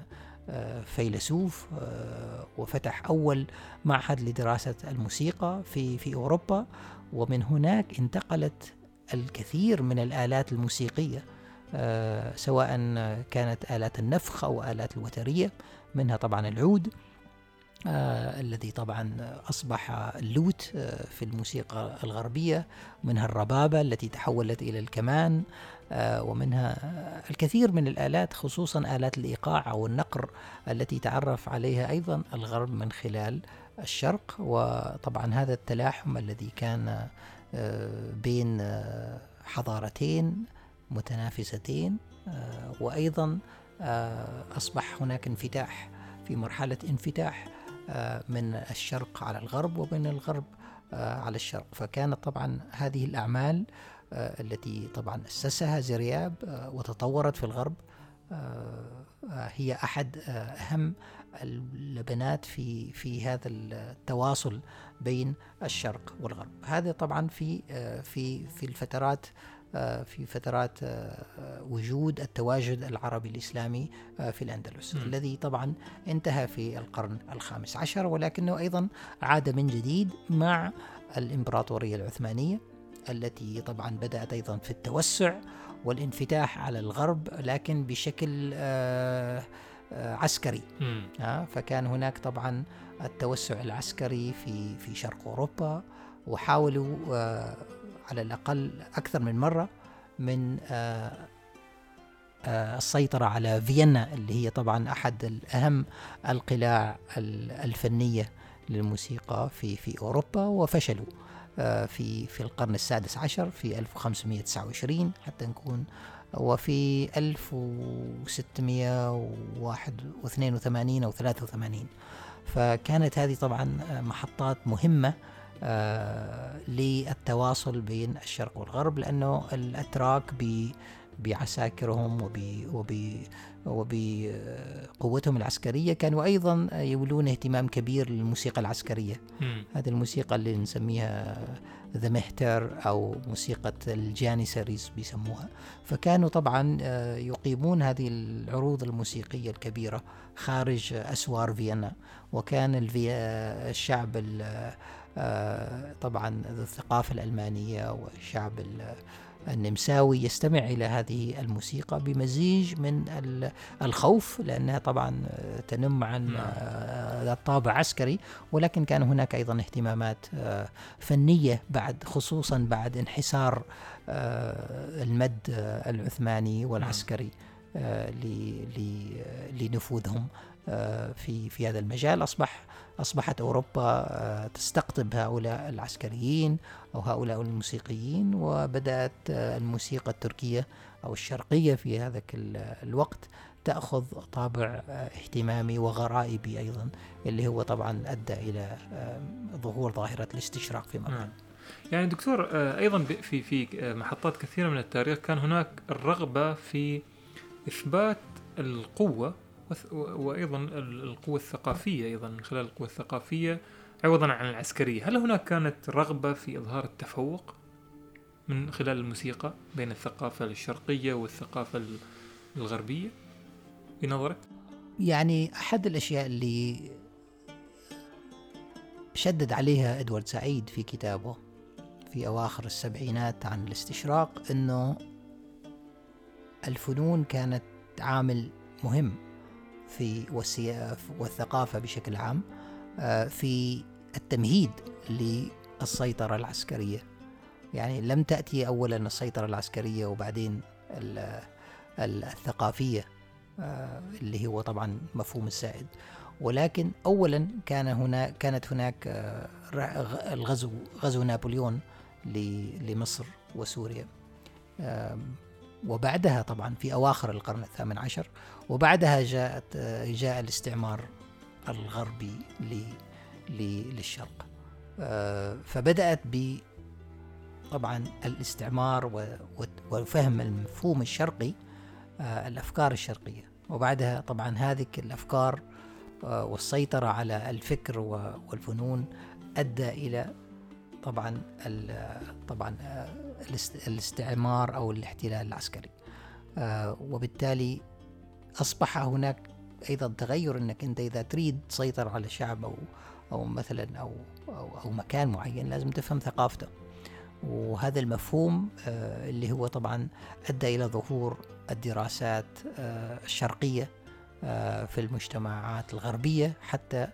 فيلسوف آه، وفتح أول معهد لدراسة الموسيقى في في أوروبا ومن هناك انتقلت الكثير من الآلات الموسيقية آه، سواء كانت آلات النفخ أو آلات الوترية منها طبعا العود آه الذي طبعا أصبح اللوت آه في الموسيقى الغربية منها الربابة التي تحولت إلى الكمان آه ومنها الكثير من الآلات خصوصا آلات الإيقاع أو النقر التي تعرف عليها أيضا الغرب من خلال الشرق. وطبعا هذا التلاحم الذي كان آه، بين آه، حضارتين متنافستين آه، وأيضا أصبح هناك انفتاح في مرحلة انفتاح من الشرق على الغرب ومن الغرب على الشرق. فكانت طبعا هذه الأعمال التي طبعا أسسها زرياب وتطورت في الغرب. هي أحد أهم اللبنات في في هذا التواصل بين الشرق والغرب. هذا طبعا في في في الفترات في فترات وجود التواجد العربي الإسلامي في الأندلس م. الذي طبعا انتهى في القرن الخامس عشر ولكنه أيضا عاد من جديد مع الإمبراطورية العثمانية. التي طبعا بدأت أيضا في التوسع والانفتاح على الغرب لكن بشكل آه آه، عسكري. آه فكان هناك طبعا التوسع العسكري في في شرق أوروبا وحاولوا على الأقل أكثر من مرة من السيطرة على فيينا اللي هي طبعا أحد أهم القلاع الفنية للموسيقى في في أوروبا وفشلوا. في في القرن السادس عشر في 1529 حتى نكون وفي 1682 أو 83 فكانت هذه طبعا محطات مهمة آه، للتواصل بين الشرق والغرب لأنه الأتراك بعساكرهم وبقوتهم العسكرية كانوا أيضا يولون اهتمام كبير للموسيقى العسكرية. هذه الموسيقى اللي نسميها ذا مهتر أو موسيقى الجانيسريز بيسموها. فكانوا طبعا آه، يقيمون هذه العروض الموسيقية الكبيرة خارج أسوار فيينا. وكان الشعب آه، طبعا ذو الثقافة الألمانية والشعب النمساوي يستمع إلى هذه الموسيقى بمزيج من الخوف لأنها طبعا تنم عن نعم. آه، طابع عسكري ولكن كان هناك أيضا اهتمامات آه، فنية بعد خصوصا بعد انحسار آه، المد العثماني والعسكري. لنفوذهم في في هذا المجال أصبح أصبحت أوروبا تستقطب هؤلاء العسكريين أو هؤلاء الموسيقيين وبدأت الموسيقى التركية أو الشرقية في هذا الوقت تأخذ طابع اهتمامي وغرائبي أيضا اللي هو طبعا أدى إلى ظهور ظاهرة الاستشراق في مصر. يعني دكتور أيضا في في محطات كثيرة من التاريخ كان هناك الرغبة في إثبات القوة وأيضا القوة الثقافية أيضا من خلال القوة الثقافية عوضا عن العسكرية هل هناك كانت رغبة في إظهار التفوق من خلال الموسيقى بين الثقافة الشرقية والثقافة الغربية بنظرك؟ يعني أحد الأشياء اللي شدد عليها إدوارد سعيد في كتابه في أواخر السبعينات عن الاستشراق أنه الفنون كانت عامل مهم في والثقافة بشكل عام آه، في التمهيد للسيطرة العسكرية. يعني لم تأتي أولا السيطرة العسكرية وبعدين الثقافية آه، اللي هو طبعا مفهوم السائد. ولكن أولا كان هنا كانت هناك آه، الغزو غزو نابليون لمصر وسوريا. وبعدها طبعا في أواخر القرن الثامن عشر وبعدها جاءت جاء الاستعمار الغربي للشرق. آه، فبدأت ب طبعا الاستعمار وفهم المفهوم الشرقي آه، الأفكار الشرقية. وبعدها طبعا هذه الأفكار آه، والسيطرة على الفكر والفنون أدى إلى طبعا طبعا الاستعمار أو الاحتلال العسكري. وبالتالي أصبح هناك أيضا تغير أنك أنت إذا تريد تسيطر على شعب أو أو مثلا أو أو, أو مكان معين لازم تفهم ثقافته. وهذا المفهوم آه، اللي هو طبعا أدى إلى ظهور الدراسات آه، الشرقية في المجتمعات الغربية حتى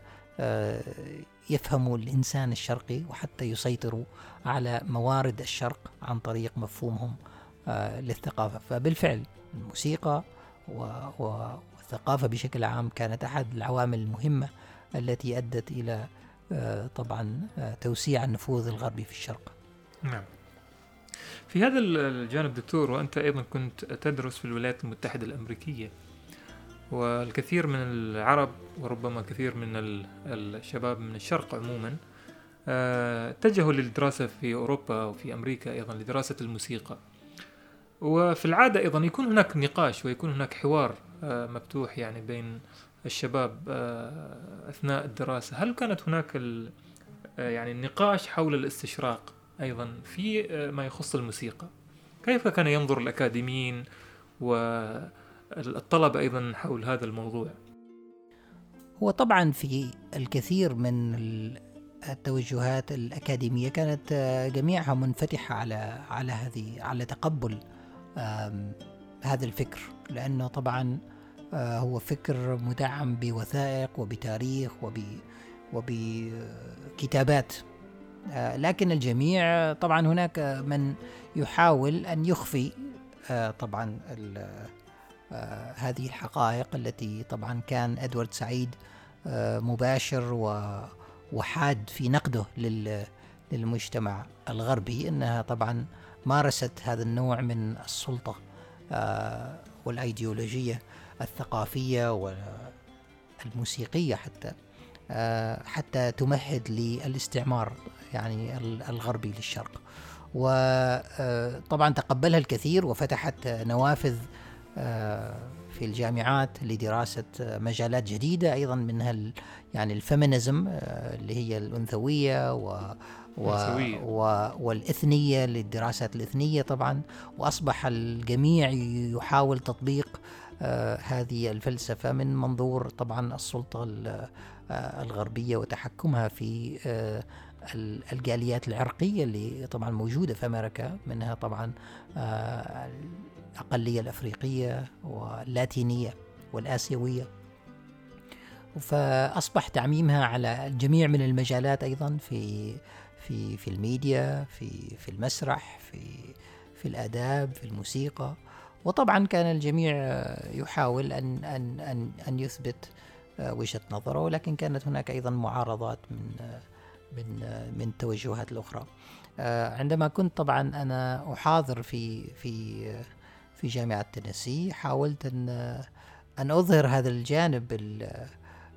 يفهموا الإنسان الشرقي وحتى يسيطروا على موارد الشرق عن طريق مفهومهم آه، للثقافة. فبالفعل الموسيقى والثقافة بشكل عام كانت أحد العوامل المهمة التي أدت إلى آه، طبعا آه، توسيع النفوذ الغربي في الشرق. نعم. في هذا الجانب دكتور وأنت أيضا كنت تدرس في الولايات المتحدة الأمريكية والكثير من العرب وربما كثير من الشباب من الشرق عموما آه، اتجهوا للدراسة في أوروبا وفي أمريكا أيضا لدراسة الموسيقى. وفي العادة أيضا يكون هناك نقاش ويكون هناك حوار آه، مفتوح يعني بين الشباب آه، أثناء الدراسة. هل كانت هناك يعني النقاش حول الاستشراق أيضا في ما يخص الموسيقى؟ كيف كان ينظر الأكاديميين و الطلبة أيضا حول هذا الموضوع؟ هو طبعا في الكثير من التوجهات الأكاديمية كانت جميعها منفتحة على على هذه على تقبل هذا الفكر لأنه طبعا آه، هو فكر مدعم بوثائق وبتاريخ وب وبكتابات. آه، لكن الجميع طبعا هناك من يحاول أن يخفي آه، طبعا هذه الحقائق التي طبعا كان إدوارد سعيد مباشر وحاد في نقده للمجتمع الغربي إنها طبعا مارست هذا النوع من السلطة آه، والأيديولوجية الثقافية والموسيقية حتى حتى تمهد للاستعمار يعني الغربي للشرق. وطبعا تقبلها الكثير وفتحت نوافذ آه، في الجامعات لدراسة مجالات جديدة أيضا منها يعني الفيمينيزم آه، اللي هي الأنثوية و و والإثنية للدراسات الإثنية طبعا وأصبح الجميع يحاول تطبيق آه هذه الفلسفة من منظور طبعا السلطة آه الغربية وتحكمها في آه الجاليات العرقية اللي طبعا موجودة في أمريكا منها طبعا الأقلية الأفريقية واللاتينية والآسيوية. فأصبح تعميمها على الجميع من المجالات أيضا في في في الميديا في في المسرح في في الآداب في الموسيقى. وطبعا كان الجميع يحاول أن أن أن أن يثبت وجهة نظره ولكن كانت هناك أيضا معارضات من من من التوجهات الأخرى. عندما كنت طبعا أنا أحاضر في في في جامعة تينيسي حاولت أن أن أظهر هذا الجانب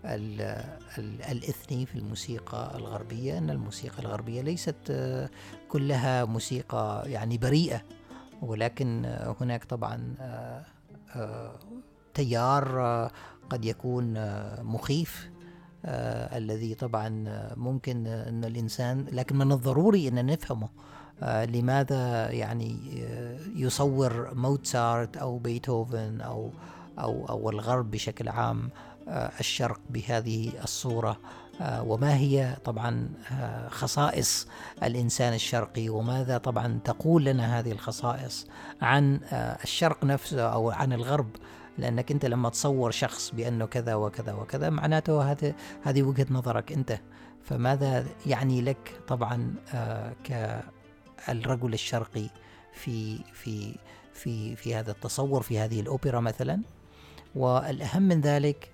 ال ال ال الإثني في الموسيقى الغربية أن الموسيقى الغربية ليست آه، كلها موسيقى يعني بريئة ولكن هناك طبعا آه، آه، تيار قد يكون مخيف الذي طبعا ممكن أن الإنسان لكن من الضروري أن نفهمه لماذا يعني يصور موتسارت أو بيتهوفن أو أو أو الغرب بشكل عام. الشرق بهذه الصورة. آه، وما هي طبعا آه، خصائص الإنسان الشرقي؟ وماذا طبعا تقول لنا هذه الخصائص عن آه، الشرق نفسه أو عن الغرب؟ لأنك أنت لما تصور شخص بأنه كذا وكذا وكذا معناته هذا هذه وجهة نظرك أنت. فماذا يعني لك طبعا آه، كالرجل الشرقي في في في في هذا التصور في هذه الأوبرا مثلا؟ والأهم من ذلك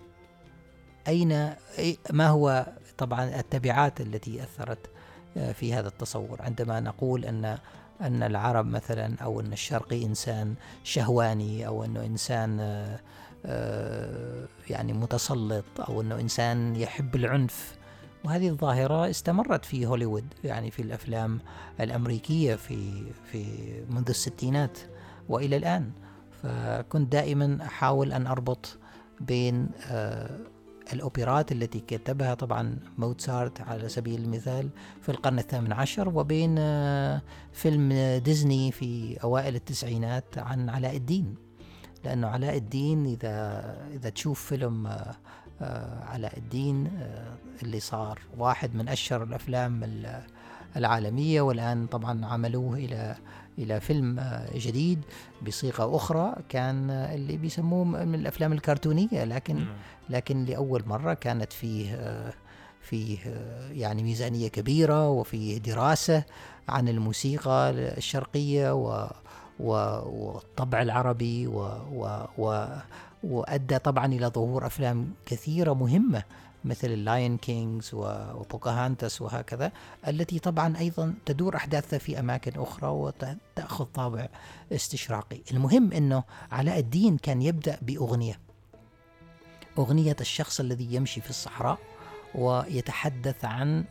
أين أي- ما هو طبعا التبعات التي أثرت آه، في هذا التصور؟ عندما نقول أن أن العرب مثلا أو أن الشرقي إنسان شهواني أو أنه إنسان آه، آه، يعني متسلط أو أنه إنسان يحب العنف وهذه الظاهرة استمرت في هوليوود يعني في الأفلام الأمريكية في في منذ الستينات وإلى الآن. فكنت دائما أحاول أن أربط بين الأوبرات التي كتبها طبعا موتسارت على سبيل المثال في القرن الثامن عشر وبين آه، فيلم ديزني في أوائل التسعينات عن علاء الدين. لأنه علاء الدين إذا إذا تشوف فيلم آه، آه، علاء الدين اللي صار واحد من أشهر الأفلام ال- العالمية والآن طبعا عملوه إلى إلى فيلم جديد بصيغة أخرى كان اللي بيسموه من الأفلام الكرتونية لكن نعم. لكن لأول مرة كانت فيه فيه يعني ميزانية كبيرة وفيه دراسة عن الموسيقى الشرقية و و- والطبع العربي و و و وأدى طبعا إلى ظهور أفلام كثيرة مهمة مثل ال Lion King وبوكاهونتاس وهكذا التي طبعا أيضا تدور أحداثها في أماكن أخرى وتأخذ طابع استشراقي. المهم أنه علاء الدين كان يبدأ بأغنية. أغنية الشخص الذي يمشي في الصحراء ويتحدث عن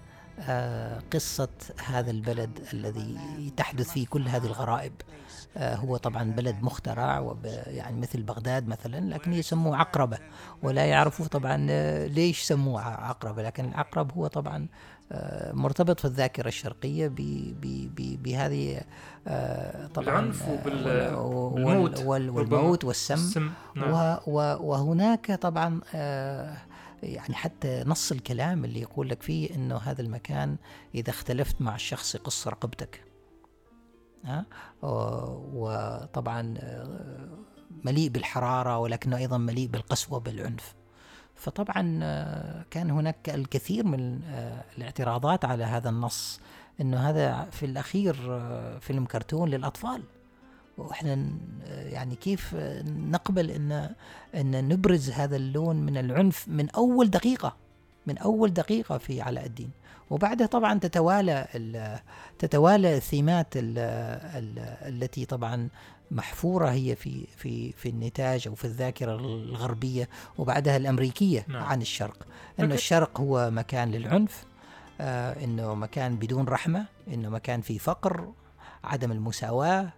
قصة هذا البلد الذي تحدث فيه كل هذه الغرائب. آه، هو طبعا بلد مخترع يعني مثل بغداد مثلا لكن يسموه عقربة. ولا يعرفوا طبعا آه، ليش سموه عقربة. لكن العقرب هو طبعا آه، مرتبط في الذاكرة الشرقية ب ب ب بهذه آه، طبعا بالعنف آه، وبال- وال- بالموت. وال- ربما. والموت والسم. السم. نعم. وهناك طبعا آه، يعني حتى نص الكلام اللي يقول لك فيه إنه هذا المكان إذا اختلفت مع الشخص يقص رقبتك. ها؟ وطبعا آه، مليء بالحرارة ولكنه أيضا مليء بالقسوة بالعنف. فطبعا آه، كان هناك الكثير من آه، الاعتراضات على هذا النص إنه هذا في الأخير فيلم كرتون للأطفال. وإحنا يعني كيف نقبل ان إن نبرز هذا اللون من العنف من أول دقيقة من أول دقيقة في علاء الدين وبعدها طبعا تتوالى ال- تتوالى الثيمات ال ال التي طبعا محفورة هي في في في النتاج أو في الذاكرة الغربية وبعدها الأمريكية نعم. عن الشرق إنه. الشرق هو مكان للعنف آه إنه مكان بدون رحمة إنه مكان فيه فقر عدم المساواة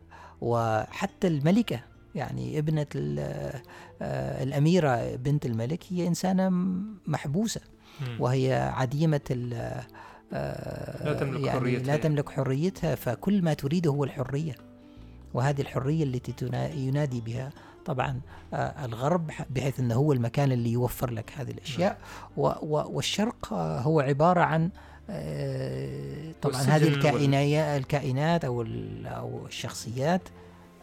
وحتى الملكة يعني ابنة آه، الأميرة بنت الملك هي إنسانة محبوسة. وهي عديمة آه، لا تملك يعني حريتها لا يعني. تملك حريتها فكل ما تريده هو الحرية وهذه الحرية التي ينادي بها طبعا آه، الغرب بحيث أنه هو المكان اللي يوفر لك هذه الأشياء و- والشرق هو عبارة عن طبعا هذه الكائنات الكائنات أو ال- أو الشخصيات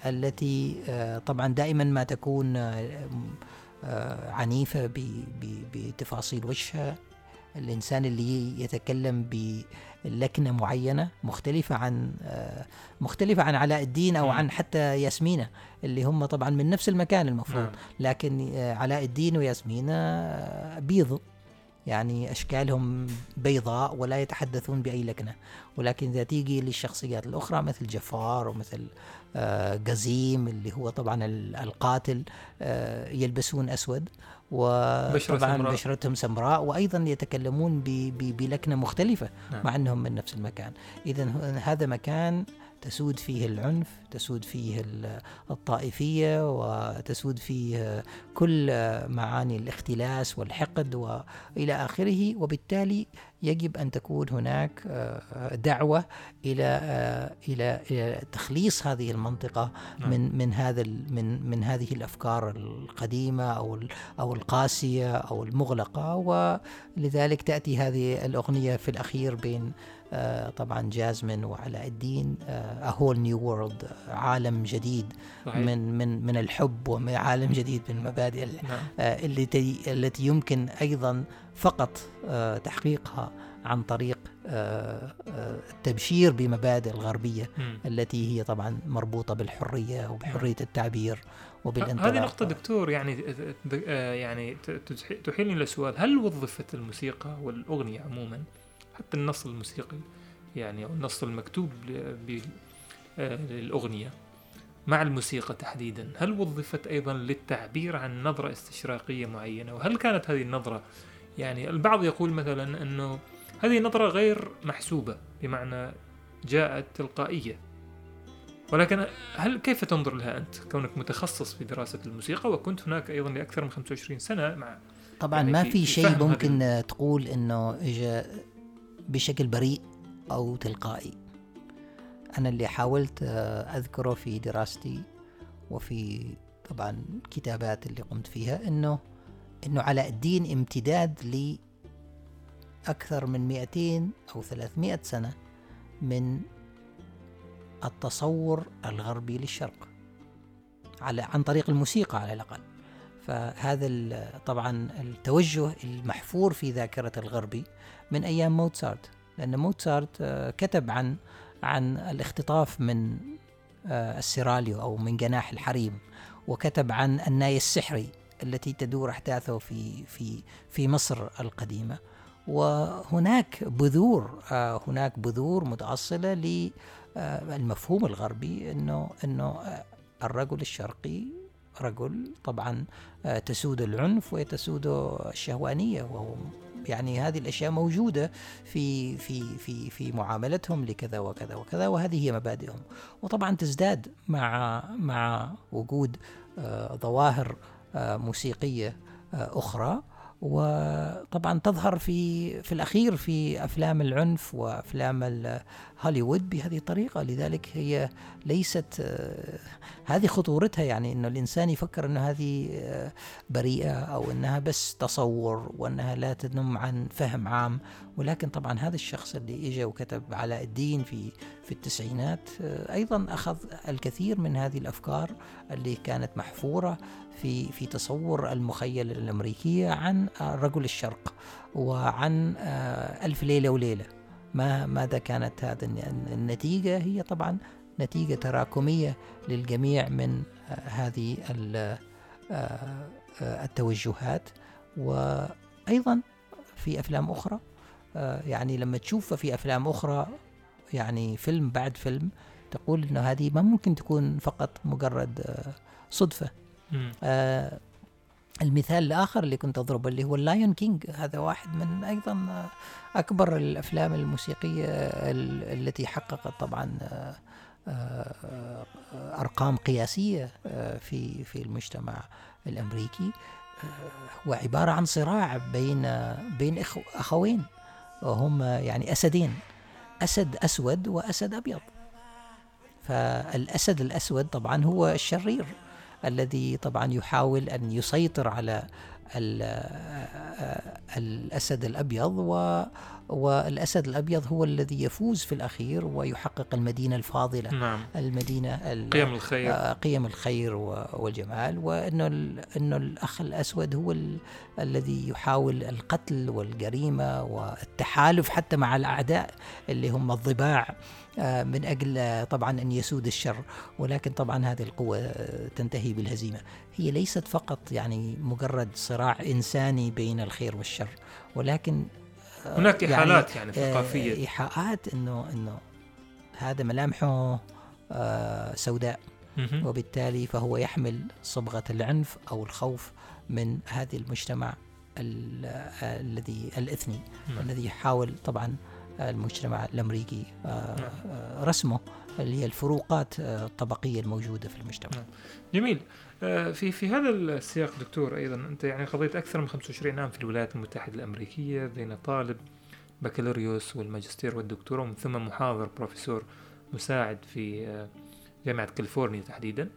التي آه، طبعا دائما ما تكون آه، آه، ب- بتفاصيل وجهها الإنسان اللي يتكلم بلكنة معينة مختلفة عن آه، مختلفة عن علاء الدين مم. عن حتى ياسمينة اللي هم طبعا من نفس المكان المفروض. لكن آه، علاء الدين وياسمينة آه، بيض يعني أشكالهم بيضاء ولا يتحدثون بأي لكنة ولكن إذا تيجي للشخصيات الأخرى مثل جفار ومثل آه، قزيم اللي هو طبعا ال- القاتل آه، يلبسون أسود وطبعا. بشرتهم سمراء وأيضا يتكلمون ب- ب- بلكنة مختلفة نعم. مع أنهم من نفس المكان إذا هذا مكان تسود فيه العنف تسود فيه ال- الطائفية وتسود فيه كل معاني الاختلاس والحقد وإلى آخره وبالتالي يجب أن تكون هناك آه، دعوة إلى آه، إلى إلى تخليص هذه المنطقة نعم. من من هذا من من هذه الأفكار القديمة أو أو القاسية أو المغلقة ولذلك تأتي هذه الأغنية في الأخير بين طبعا جازمين وعلاء الدين whole new world عالم جديد صحيح. من من من الحب وعالم جديد من المبادئ ال- نعم. آه، التي التي يمكن أيضا فقط آه، تحقيقها عن طريق آه، آه، التبشير بمبادئ الغربية مم. التي هي طبعا مربوطة بالحرية وبحرية التعبير وبالانطلاق. هذه نقطة دكتور يعني آه، يعني تحيلني إلى سؤال هل وظفت الموسيقى والأغنية عموما؟ حتى النص الموسيقي يعني أو النص المكتوب آه، للأغنية مع الموسيقى تحديدا. هل وظفت أيضا للتعبير عن نظرة استشراقية معينة؟ وهل كانت هذه النظرة يعني البعض يقول مثلا أنه هذه نظرة غير محسوبة بمعنى جاءت تلقائية. ولكن هل كيف تنظر لها أنت؟ كونك متخصص في دراسة الموسيقى وكنت هناك أيضا لأكثر من 25 سنة مع طبعا يعني ما في- في شيء هذه ممكن آه، تقول إنه اجى بشكل بريء أو تلقائي. أنا اللي حاولت آه، أذكره في دراستي وفي طبعا الكتابات اللي قمت فيها إنه إنه علاء الدين امتداد ل أكثر من 200 أو 300 سنة من التصور الغربي للشرق على عن طريق الموسيقى على الأقل. فهذا طبعا التوجه المحفور في ذاكرة الغربي من أيام موتسارت. لأن موتسارت آه، كتب عن عن الاختطاف من آه، السيراليو أو من جناح الحريم وكتب عن الناي السحري التي تدور أحداثه في في في مصر القديمة. وهناك بذور آه، هناك بذور متأصلة للمفهوم الغربي انه آه، الرجل الشرقي رجل طبعا آه، تسود العنف وتسود الشهوانية وهو يعني هذه الأشياء موجودة في في في في معاملتهم لكذا وكذا وكذا وهذه هي مبادئهم. وطبعا تزداد مع مع وجود آه، ظواهر آه، موسيقية آه، أخرى وطبعا تظهر في في الأخير في أفلام العنف وأفلام ال- هوليوود بهذه الطريقة. لذلك هي ليست آه، هذه خطورتها يعني إنه الإنسان يفكر إنه هذه آه، بريئة أو إنها بس تصور وإنها لا تنم عن فهم عام. ولكن طبعا هذا الشخص اللي اجى وكتب علاء الدين في في التسعينات آه، أيضا أخذ الكثير من هذه الأفكار اللي كانت محفورة. في في تصور المخيله الأمريكية عن آه، رجل الشرق وعن آه، ألف ليلة وليلة. ما ماذا كانت الن- النتيجة؟ هي طبعا نتيجة تراكمية للجميع من آه، هذه ال- التوجهات. وأيضا في أفلام أخرى آه، يعني لما تشوف في أفلام أخرى يعني فيلم بعد فيلم تقول أنه هذه ما ممكن تكون فقط مجرد مم. آه، المثال الآخر اللي كنت أضربه اللي هو ال Lion King هذا واحد من أيضا أكبر الأفلام الموسيقية ال- التي حققت طبعا آه، آه، أرقام قياسية آه، في في المجتمع الأمريكي هو عبارة عن صراع بين بين أخوين وهم يعني أسدين أسد أسود وأسد أبيض. فالأسد الأسود طبعا هو الشرير. الذي طبعا يحاول أن يسيطر على ال- الأسد الأبيض و والأسد الأبيض هو الذي يفوز في الأخير ويحقق المدينة الفاضلة. نعم. المدينة ال- قيم الخير. آه، قيم الخير والجمال. وإنه ال- إنه الأخ الأسود هو ال- الذي يحاول القتل والجريمة والتحالف حتى مع الأعداء اللي هم الضباع. من أجل آه، طبعا أن يسود الشر ولكن طبعا هذه القوة آه، تنتهي بالهزيمة هي ليست فقط يعني مجرد صراع إنساني بين الخير والشر ولكن آه، هناك يعني إحالات يعني آه، ثقافية ايحاءات إنه إنه هذا ملامحه آه، سوداء. وبالتالي فهو يحمل صبغة العنف أو الخوف من هذا المجتمع ال- آه، الذي الإثني نعم. الذي يحاول طبعا المجتمع الأمريكي آه، آه، رسمه اللي هي الفروقات آه، الطبقية الموجودة في المجتمع. نعم. جميل. في في هذا السياق دكتور أيضا أنت يعني قضيت أكثر من 25 عام في الولايات المتحدة الأمريكية بين طالب بكالوريوس والماجستير والدكتوراه ومن ثم محاضر بروفيسور مساعد في جامعة كاليفورنيا تحديدا.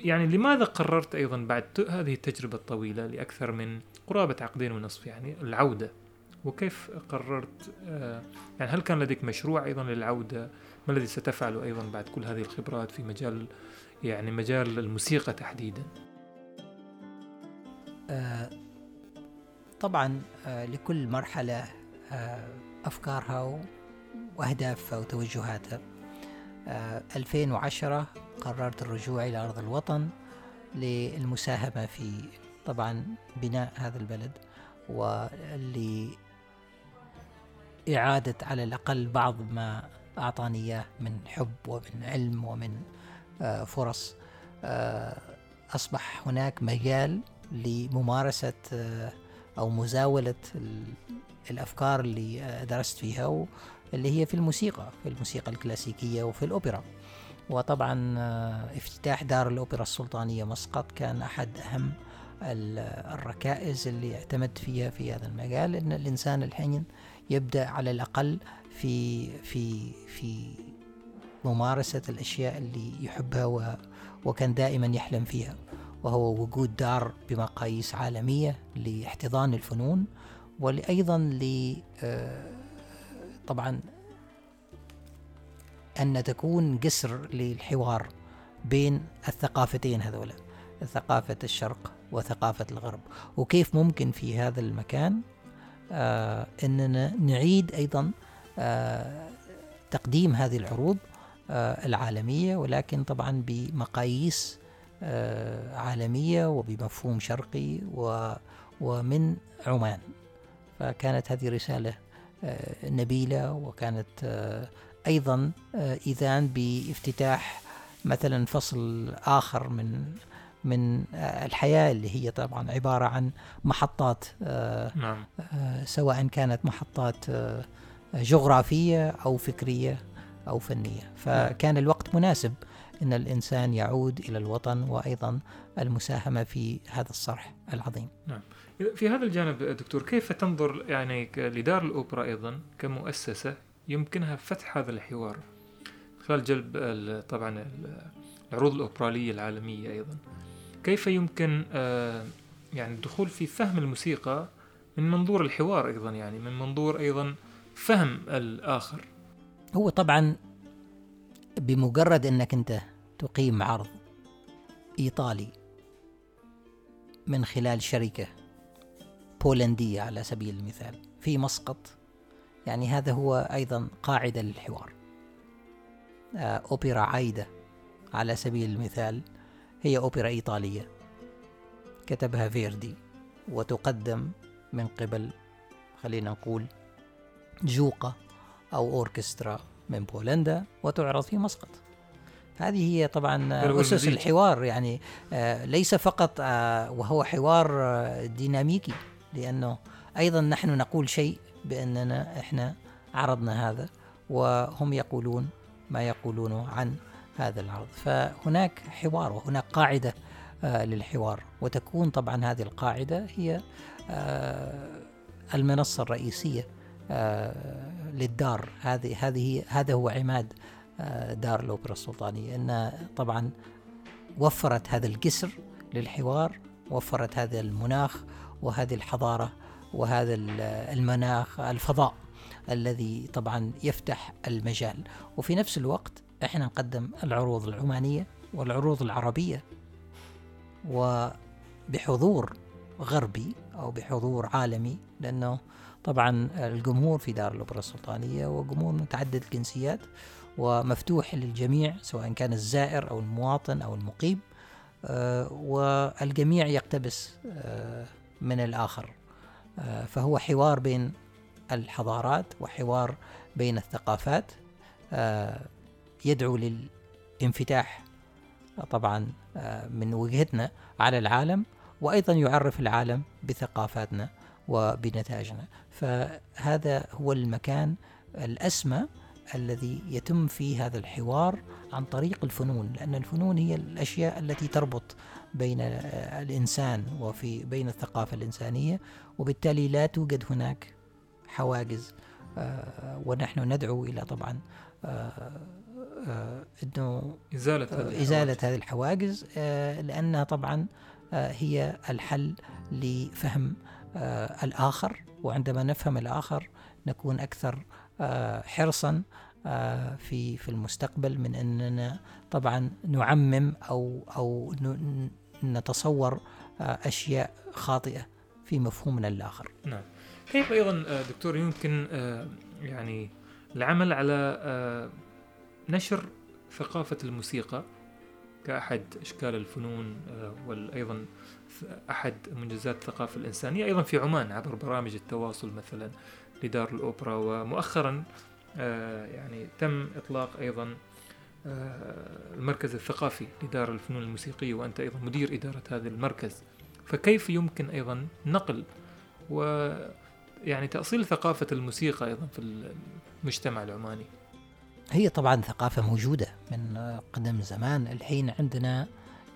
يعني لماذا قررت أيضا بعد هذه التجربة الطويلة لأكثر من قرابة عقدين ونصف يعني العودة؟ وكيف قررت آه، يعني هل كان لديك مشروع أيضا للعودة؟ ما الذي ستفعله أيضا بعد كل هذه الخبرات في مجال يعني مجال الموسيقى تحديدا؟ آه، طبعا آه، لكل مرحلة أفكارها وأهدافها وتوجهاتها. آه، 2010 قررت الرجوع إلى أرض الوطن للمساهمة في طبعا بناء هذا البلد ولإعادة على الأقل بعض ما أعطاني إياه من حب ومن علم ومن آه، فرص. آه، أصبح هناك مجال لممارسة آه، أو مزاولة ال- الأفكار اللي درست فيها و- اللي هي في الموسيقى في الموسيقى الكلاسيكية وفي الأوبرا. وطبعا افتتاح دار الأوبرا السلطانية مسقط كان أحد أهم ال- الركائز اللي اعتمدت فيها في هذا المجال أن الإنسان الحين يبدأ على الأقل في في في ممارسة الأشياء اللي يحبها و وكان دائما يحلم فيها وهو وجود دار بمقاييس عالمية لاحتضان الفنون وأيضا ل آه، طبعا أن تكون جسر للحوار بين الثقافتين هذولا ثقافة الشرق وثقافة الغرب. وكيف ممكن في هذا المكان؟ أننا نعيد أيضا آه تقديم هذه العروض آه العالمية ولكن طبعا بمقاييس آه عالمية وبمفهوم شرقي ومن عمان. فكانت هذه رسالة آه نبيلة وكانت آه أيضا آه إذان بافتتاح مثلا فصل آخر من من آه الحياة اللي هي طبعا عبارة عن محطات آه نعم. آه، سواء كانت محطات جغرافية أو فكرية أو فنية. فكان الوقت مناسب أن الإنسان يعود إلى الوطن وأيضا المساهمة في هذا الصرح العظيم. في هذا الجانب دكتور كيف تنظر يعني لدار الأوبرا أيضا كمؤسسة يمكنها فتح هذا الحوار خلال جلب طبعا ال- العروض الأوبرالية العالمية أيضا؟ كيف يمكن آه، يعني الدخول في فهم الموسيقى من منظور الحوار أيضا يعني من منظور أيضا فهم الآخر؟ هو طبعا بمجرد أنك أنت تقيم عرض إيطالي من خلال شركة بولندية على سبيل المثال في مسقط يعني هذا هو أيضا قاعدة للحوار. آه، أوبرا عايدة على سبيل المثال هي أوبرا إيطالية كتبها فيردي وتقدم من قبل خلينا نقول جوقة أو أوركسترا من بولندا وتعرض في مسقط هذه هي طبعا أسس. الحوار يعني آه، ليس فقط آه، وهو حوار آه، ديناميكي لأنه أيضا نحن نقول شيء بأننا إحنا عرضنا هذا وهم يقولون ما يقولونه عن هذا العرض. فهناك حوار وهناك قاعدة آه، للحوار. وتكون طبعا هذه القاعدة هي آه، المنصة الرئيسية آه، للدار. هذه هذه هذا هو عماد دار الأوبرا السلطانية. أن طبعا وفرت هذا الجسر للحوار وفرت هذا المناخ وهذه الحضارة وهذا المناخ الفضاء الذي طبعا يفتح المجال. وفي نفس الوقت إحنا نقدم العروض العمانية والعروض العربية وبحضور غربي أو بحضور عالمي لأنه طبعا الجمهور في دار الأوبرا السلطانية وجمهور متعدد الجنسيات ومفتوح للجميع سواء كان الزائر أو المواطن أو المقيم آه، والجميع يقتبس آه، من الآخر آه، فهو حوار بين الحضارات وحوار بين الثقافات يدعو للانفتاح طبعا من وجهتنا على العالم وأيضا يعرف العالم بثقافاتنا وبنتائجنا فهذا هو المكان الأسمى الذي يتم فيه هذا الحوار عن طريق الفنون لأن الفنون هي الأشياء التي تربط بين الإنسان وفي بين الثقافة الإنسانية وبالتالي لا توجد هناك حواجز آه، ونحن ندعو إلى طبعا آه، آه، إنه إزالة هذه إزالة هذه الحواجز لأنها طبعا هي الحل لفهم الآخر وعندما نفهم الآخر نكون أكثر حرصا في في المستقبل من أننا طبعا نعمم أو أو نتصور أشياء خاطئة في مفهومنا الآخر. نعم. كيف أيضا دكتور يمكن يعني العمل على نشر ثقافة الموسيقى كأحد أشكال الفنون وأيضا أحد منجزات الثقافة الإنسانية أيضا في عمان عبر برامج التواصل مثلا لدار الأوبرا ومؤخرا يعني تم إطلاق أيضا المركز الثقافي لدار الفنون الموسيقية وأنت أيضا مدير إدارة هذا المركز. فكيف يمكن أيضا نقل و يعني تأصيل ثقافة الموسيقى أيضا في المجتمع العماني؟ هي طبعا ثقافة موجودة من قدم زمان. الحين عندنا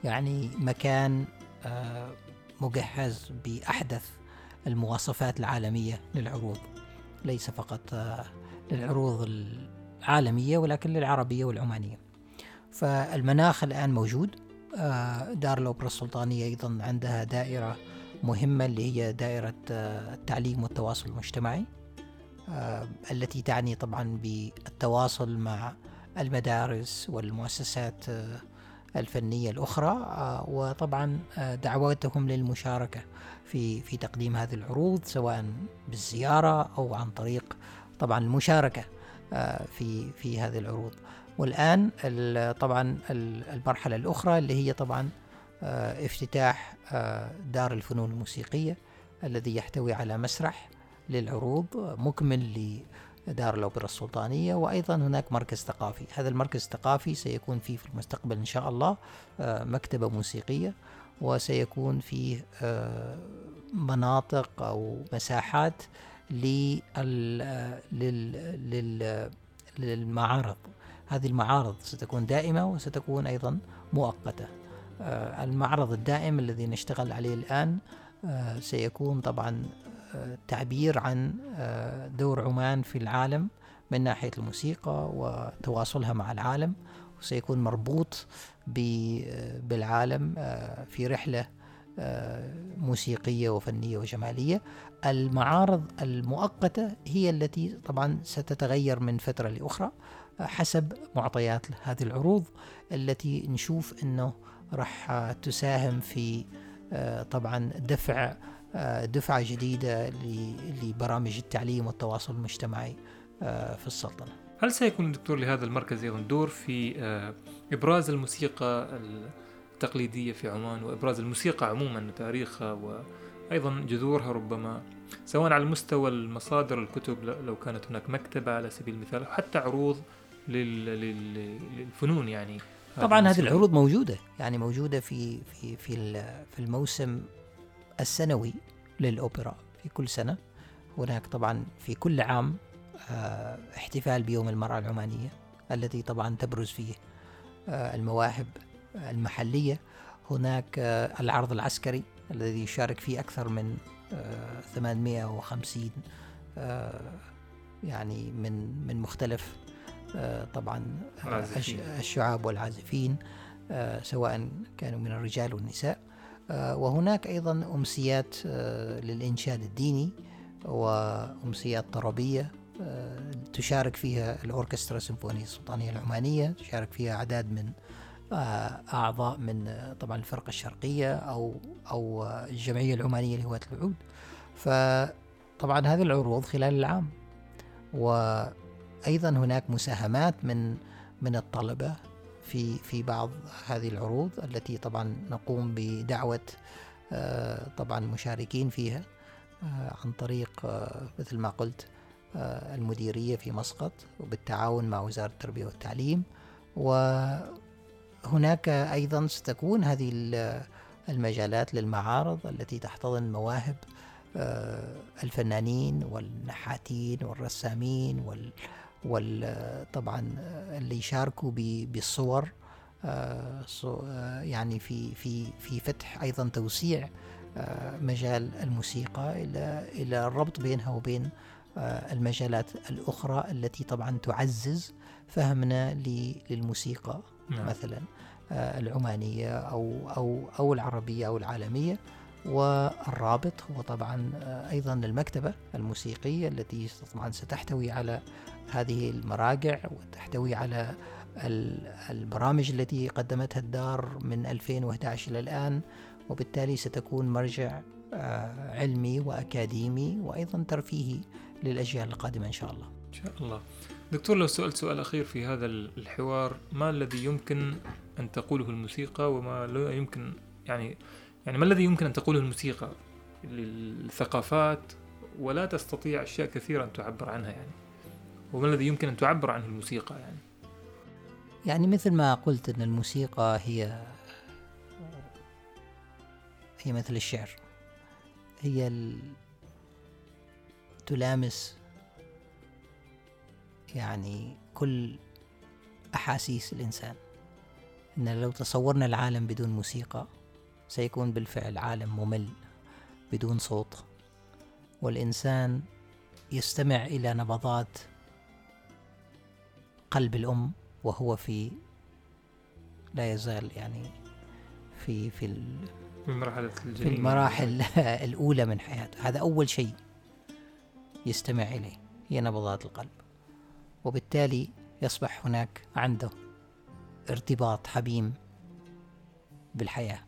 يعني مكان آه، مجهز بأحدث المواصفات العالمية للعروض. ليس فقط آه، للعروض العالمية ولكن للعربية والعمانية. فالمناخ الآن موجود. آه، دار الأوبرا السلطانية أيضا عندها دائرة مهمة اللي هي دائرة التعليم والتواصل المجتمعي. التي تعني طبعا بالتواصل مع المدارس والمؤسسات آه، الفنية الأخرى آه، وطبعا دعواتهم للمشاركة في في تقديم هذه العروض سواء بالزيارة أو عن طريق طبعا المشاركة في في هذه العروض. والآن طبعا المرحلة الأخرى اللي هي طبعا افتتاح دار الفنون الموسيقية الذي يحتوي على مسرح للعروض مكمل لدار الأوبرا السلطانية وأيضا هناك مركز ثقافي. هذا المركز الثقافي سيكون فيه في المستقبل إن شاء الله آه، مكتبة موسيقية وسيكون فيه آه، مناطق أو مساحات للمعارض. هذه المعارض ستكون دائمة وستكون أيضا مؤقتة. آه، المعرض الدائم الذي نشتغل عليه الآن سيكون طبعا تعبير عن آه، دور عمان في العالم من ناحية الموسيقى وتواصلها مع العالم وسيكون مربوط بالعالم آه، في رحلة آه، موسيقية وفنية وجمالية. المعارض المؤقتة هي التي طبعا ستتغير من فترة لأخرى حسب معطيات هذه العروض التي نشوف أنه راح تساهم في طبعا دفع آه، دفعة جديدة لبرامج التعليم والتواصل المجتمعي آه، في السلطنة. هل سيكون الدكتور لهذا المركز أيضا دور في آه، إبراز الموسيقى التقليدية في عمان وإبراز الموسيقى عموما وتاريخها وأيضا جذورها ربما سواء على مستوى المصادر الكتب لو كانت هناك مكتبة على سبيل المثال حتى عروض للفنون يعني. طبعا هذه العروض موجودة يعني موجودة في في في في الموسم السنوي للأوبرا في كل سنة. هناك طبعا في كل عام آه، احتفال بيوم المرأة العمانية الذي طبعا تبرز فيه آه، المواهب المحلية. هناك آه، العرض العسكري الذي يشارك فيه أكثر من 850 يعني من من مختلف طبعا الشعاب والعازفين سواء كانوا من الرجال والنساء. وهناك أيضا أمسيات آه، للإنشاد الديني وأمسيات طربية آه، تشارك فيها الأوركسترا السيمفونية السلطانية العمانية تشارك فيها أعداد من آه، أعضاء من آه، طبعا الفرقة الشرقية أو أو الجمعية العمانية لهواة العود فطبعا هذه العروض خلال العام. وأيضا هناك مساهمات من من الطلبة في في بعض هذه العروض التي طبعا نقوم بدعوة طبعا مشاركين فيها عن طريق مثل ما قلت آه، المديرية في مسقط وبالتعاون مع وزارة التربية والتعليم. وهناك أيضا ستكون هذه المجالات للمعارض التي تحتضن مواهب آه، الفنانين والنحاتين والرسامين وال وال طبعا اللي يشاركوا بالصور آه، يعني في في في فتح أيضا توسيع مجال الموسيقى إلى إلى الربط بينها وبين آه، المجالات الأخرى التي طبعا تعزز فهمنا للموسيقى نعم. مثلا آه، العمانية أو أو أو العربية أو العالمية والرابط هو طبعا آه، أيضا المكتبة الموسيقية التي طبعا ستحتوي على هذه المراجع وتحتوي على البرامج التي قدمتها الدار من 2011 إلى الآن وبالتالي ستكون مرجع علمي وأكاديمي وأيضا ترفيهي للأجيال القادمة إن شاء الله. إن شاء الله. دكتور لو سألت سؤال أخير في هذا الحوار ما الذي يمكن أن تقوله الموسيقى وما لا يمكن يعني يعني ما الذي يمكن أن تقوله الموسيقى للثقافات ولا تستطيع أشياء كثيرة أن تعبر عنها يعني؟ وما الذي يمكن أن تعبر عنه الموسيقى يعني؟ يعني مثل ما قلت أن الموسيقى هي هي مثل الشعر. هي تلامس يعني كل أحاسيس الإنسان. إن لو تصورنا العالم بدون موسيقى سيكون بالفعل عالم ممل بدون صوت. والإنسان يستمع إلى نبضات قلب الأم وهو في لا يزال يعني في في المراحل في المراحل [LAUGHS] الأولى من حياته. هذا أول شيء يستمع إليه هي نبضات القلب. وبالتالي يصبح هناك عنده ارتباط حميم بالحياة.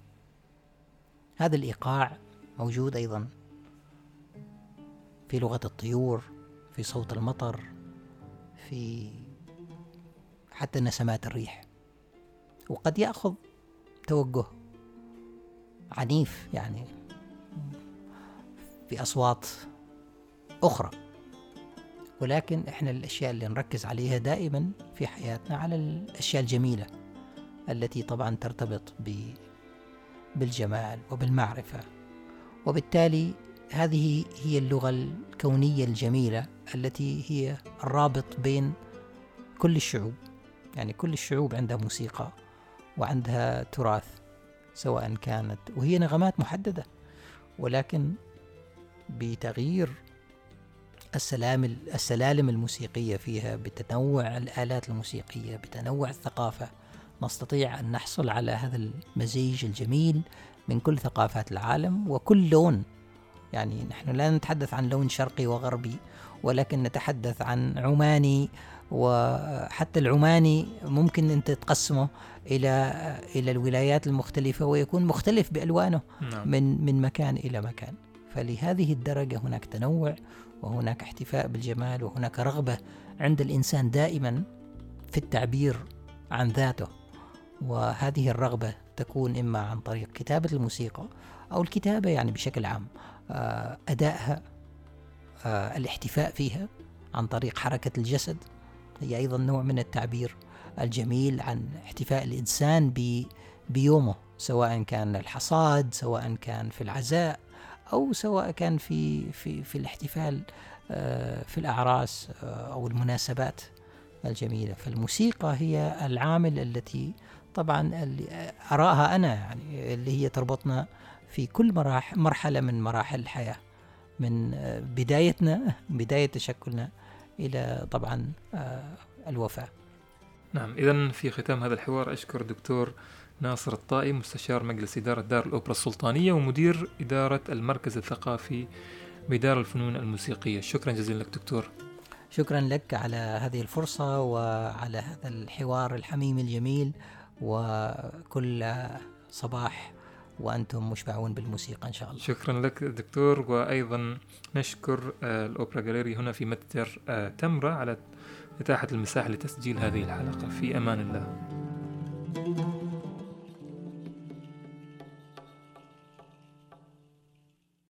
هذا الإيقاع موجود أيضا في لغة الطيور في صوت المطر في حتى نسمات الريح. وقد يأخذ توجه عنيف يعني في أصوات أخرى. ولكن إحنا الأشياء اللي نركز عليها دائما في حياتنا على الأشياء الجميلة التي طبعا ترتبط بالجمال وبالمعرفة. وبالتالي هذه هي اللغة الكونية الجميلة التي هي الرابط بين كل الشعوب. يعني كل الشعوب عندها موسيقى وعندها تراث سواء كانت وهي نغمات محددة ولكن بتغيير السلام السلالم الموسيقية فيها بتنوع الآلات الموسيقية بتنوع الثقافة نستطيع أن نحصل على هذا المزيج الجميل من كل ثقافات العالم وكل لون. يعني نحن لا نتحدث عن لون شرقي وغربي ولكن نتحدث عن عماني وحتى العماني ممكن أنت تقسمه إلى إلى الولايات المختلفة ويكون مختلف بألوانه نعم. من من مكان إلى مكان فلهذه الدرجة هناك تنوع وهناك احتفاء بالجمال وهناك رغبة عند الإنسان دائما في التعبير عن ذاته وهذه الرغبة تكون إما عن طريق كتابة الموسيقى أو الكتابة يعني بشكل عام آه، أدائها آه، الاحتفاء فيها عن طريق حركة الجسد هي أيضا نوع من التعبير الجميل عن احتفاء الإنسان بيومه سواء كان الحصاد سواء كان في العزاء أو سواء كان في في في الاحتفال آه، في الأعراس آه، أو المناسبات الجميلة. فالموسيقى هي العامل التي طبعا اللي أراها أنا يعني اللي هي تربطنا في كل مراحل مرحلة من مراحل الحياة من آه، بدايتنا [LAUGHS] بداية تشكلنا إلى طبعا الوفاة. نعم إذا في ختام هذا الحوار أشكر الدكتور ناصر الطائي مستشار مجلس إدارة دار الأوبرا السلطانية ومدير إدارة المركز الثقافي بدار الفنون الموسيقية. شكرا جزيلا لك دكتور. شكرا لك على هذه الفرصة وعلى هذا الحوار الحميم الجميل وكل صباح وأنتم مشبعون بالموسيقى إن شاء الله. شكرا لك دكتور وأيضا نشكر آه، الأوبرا جاليري هنا في متجر آه، تمرة على إتاحة المساحة لتسجيل هذه الحلقة. في أمان الله.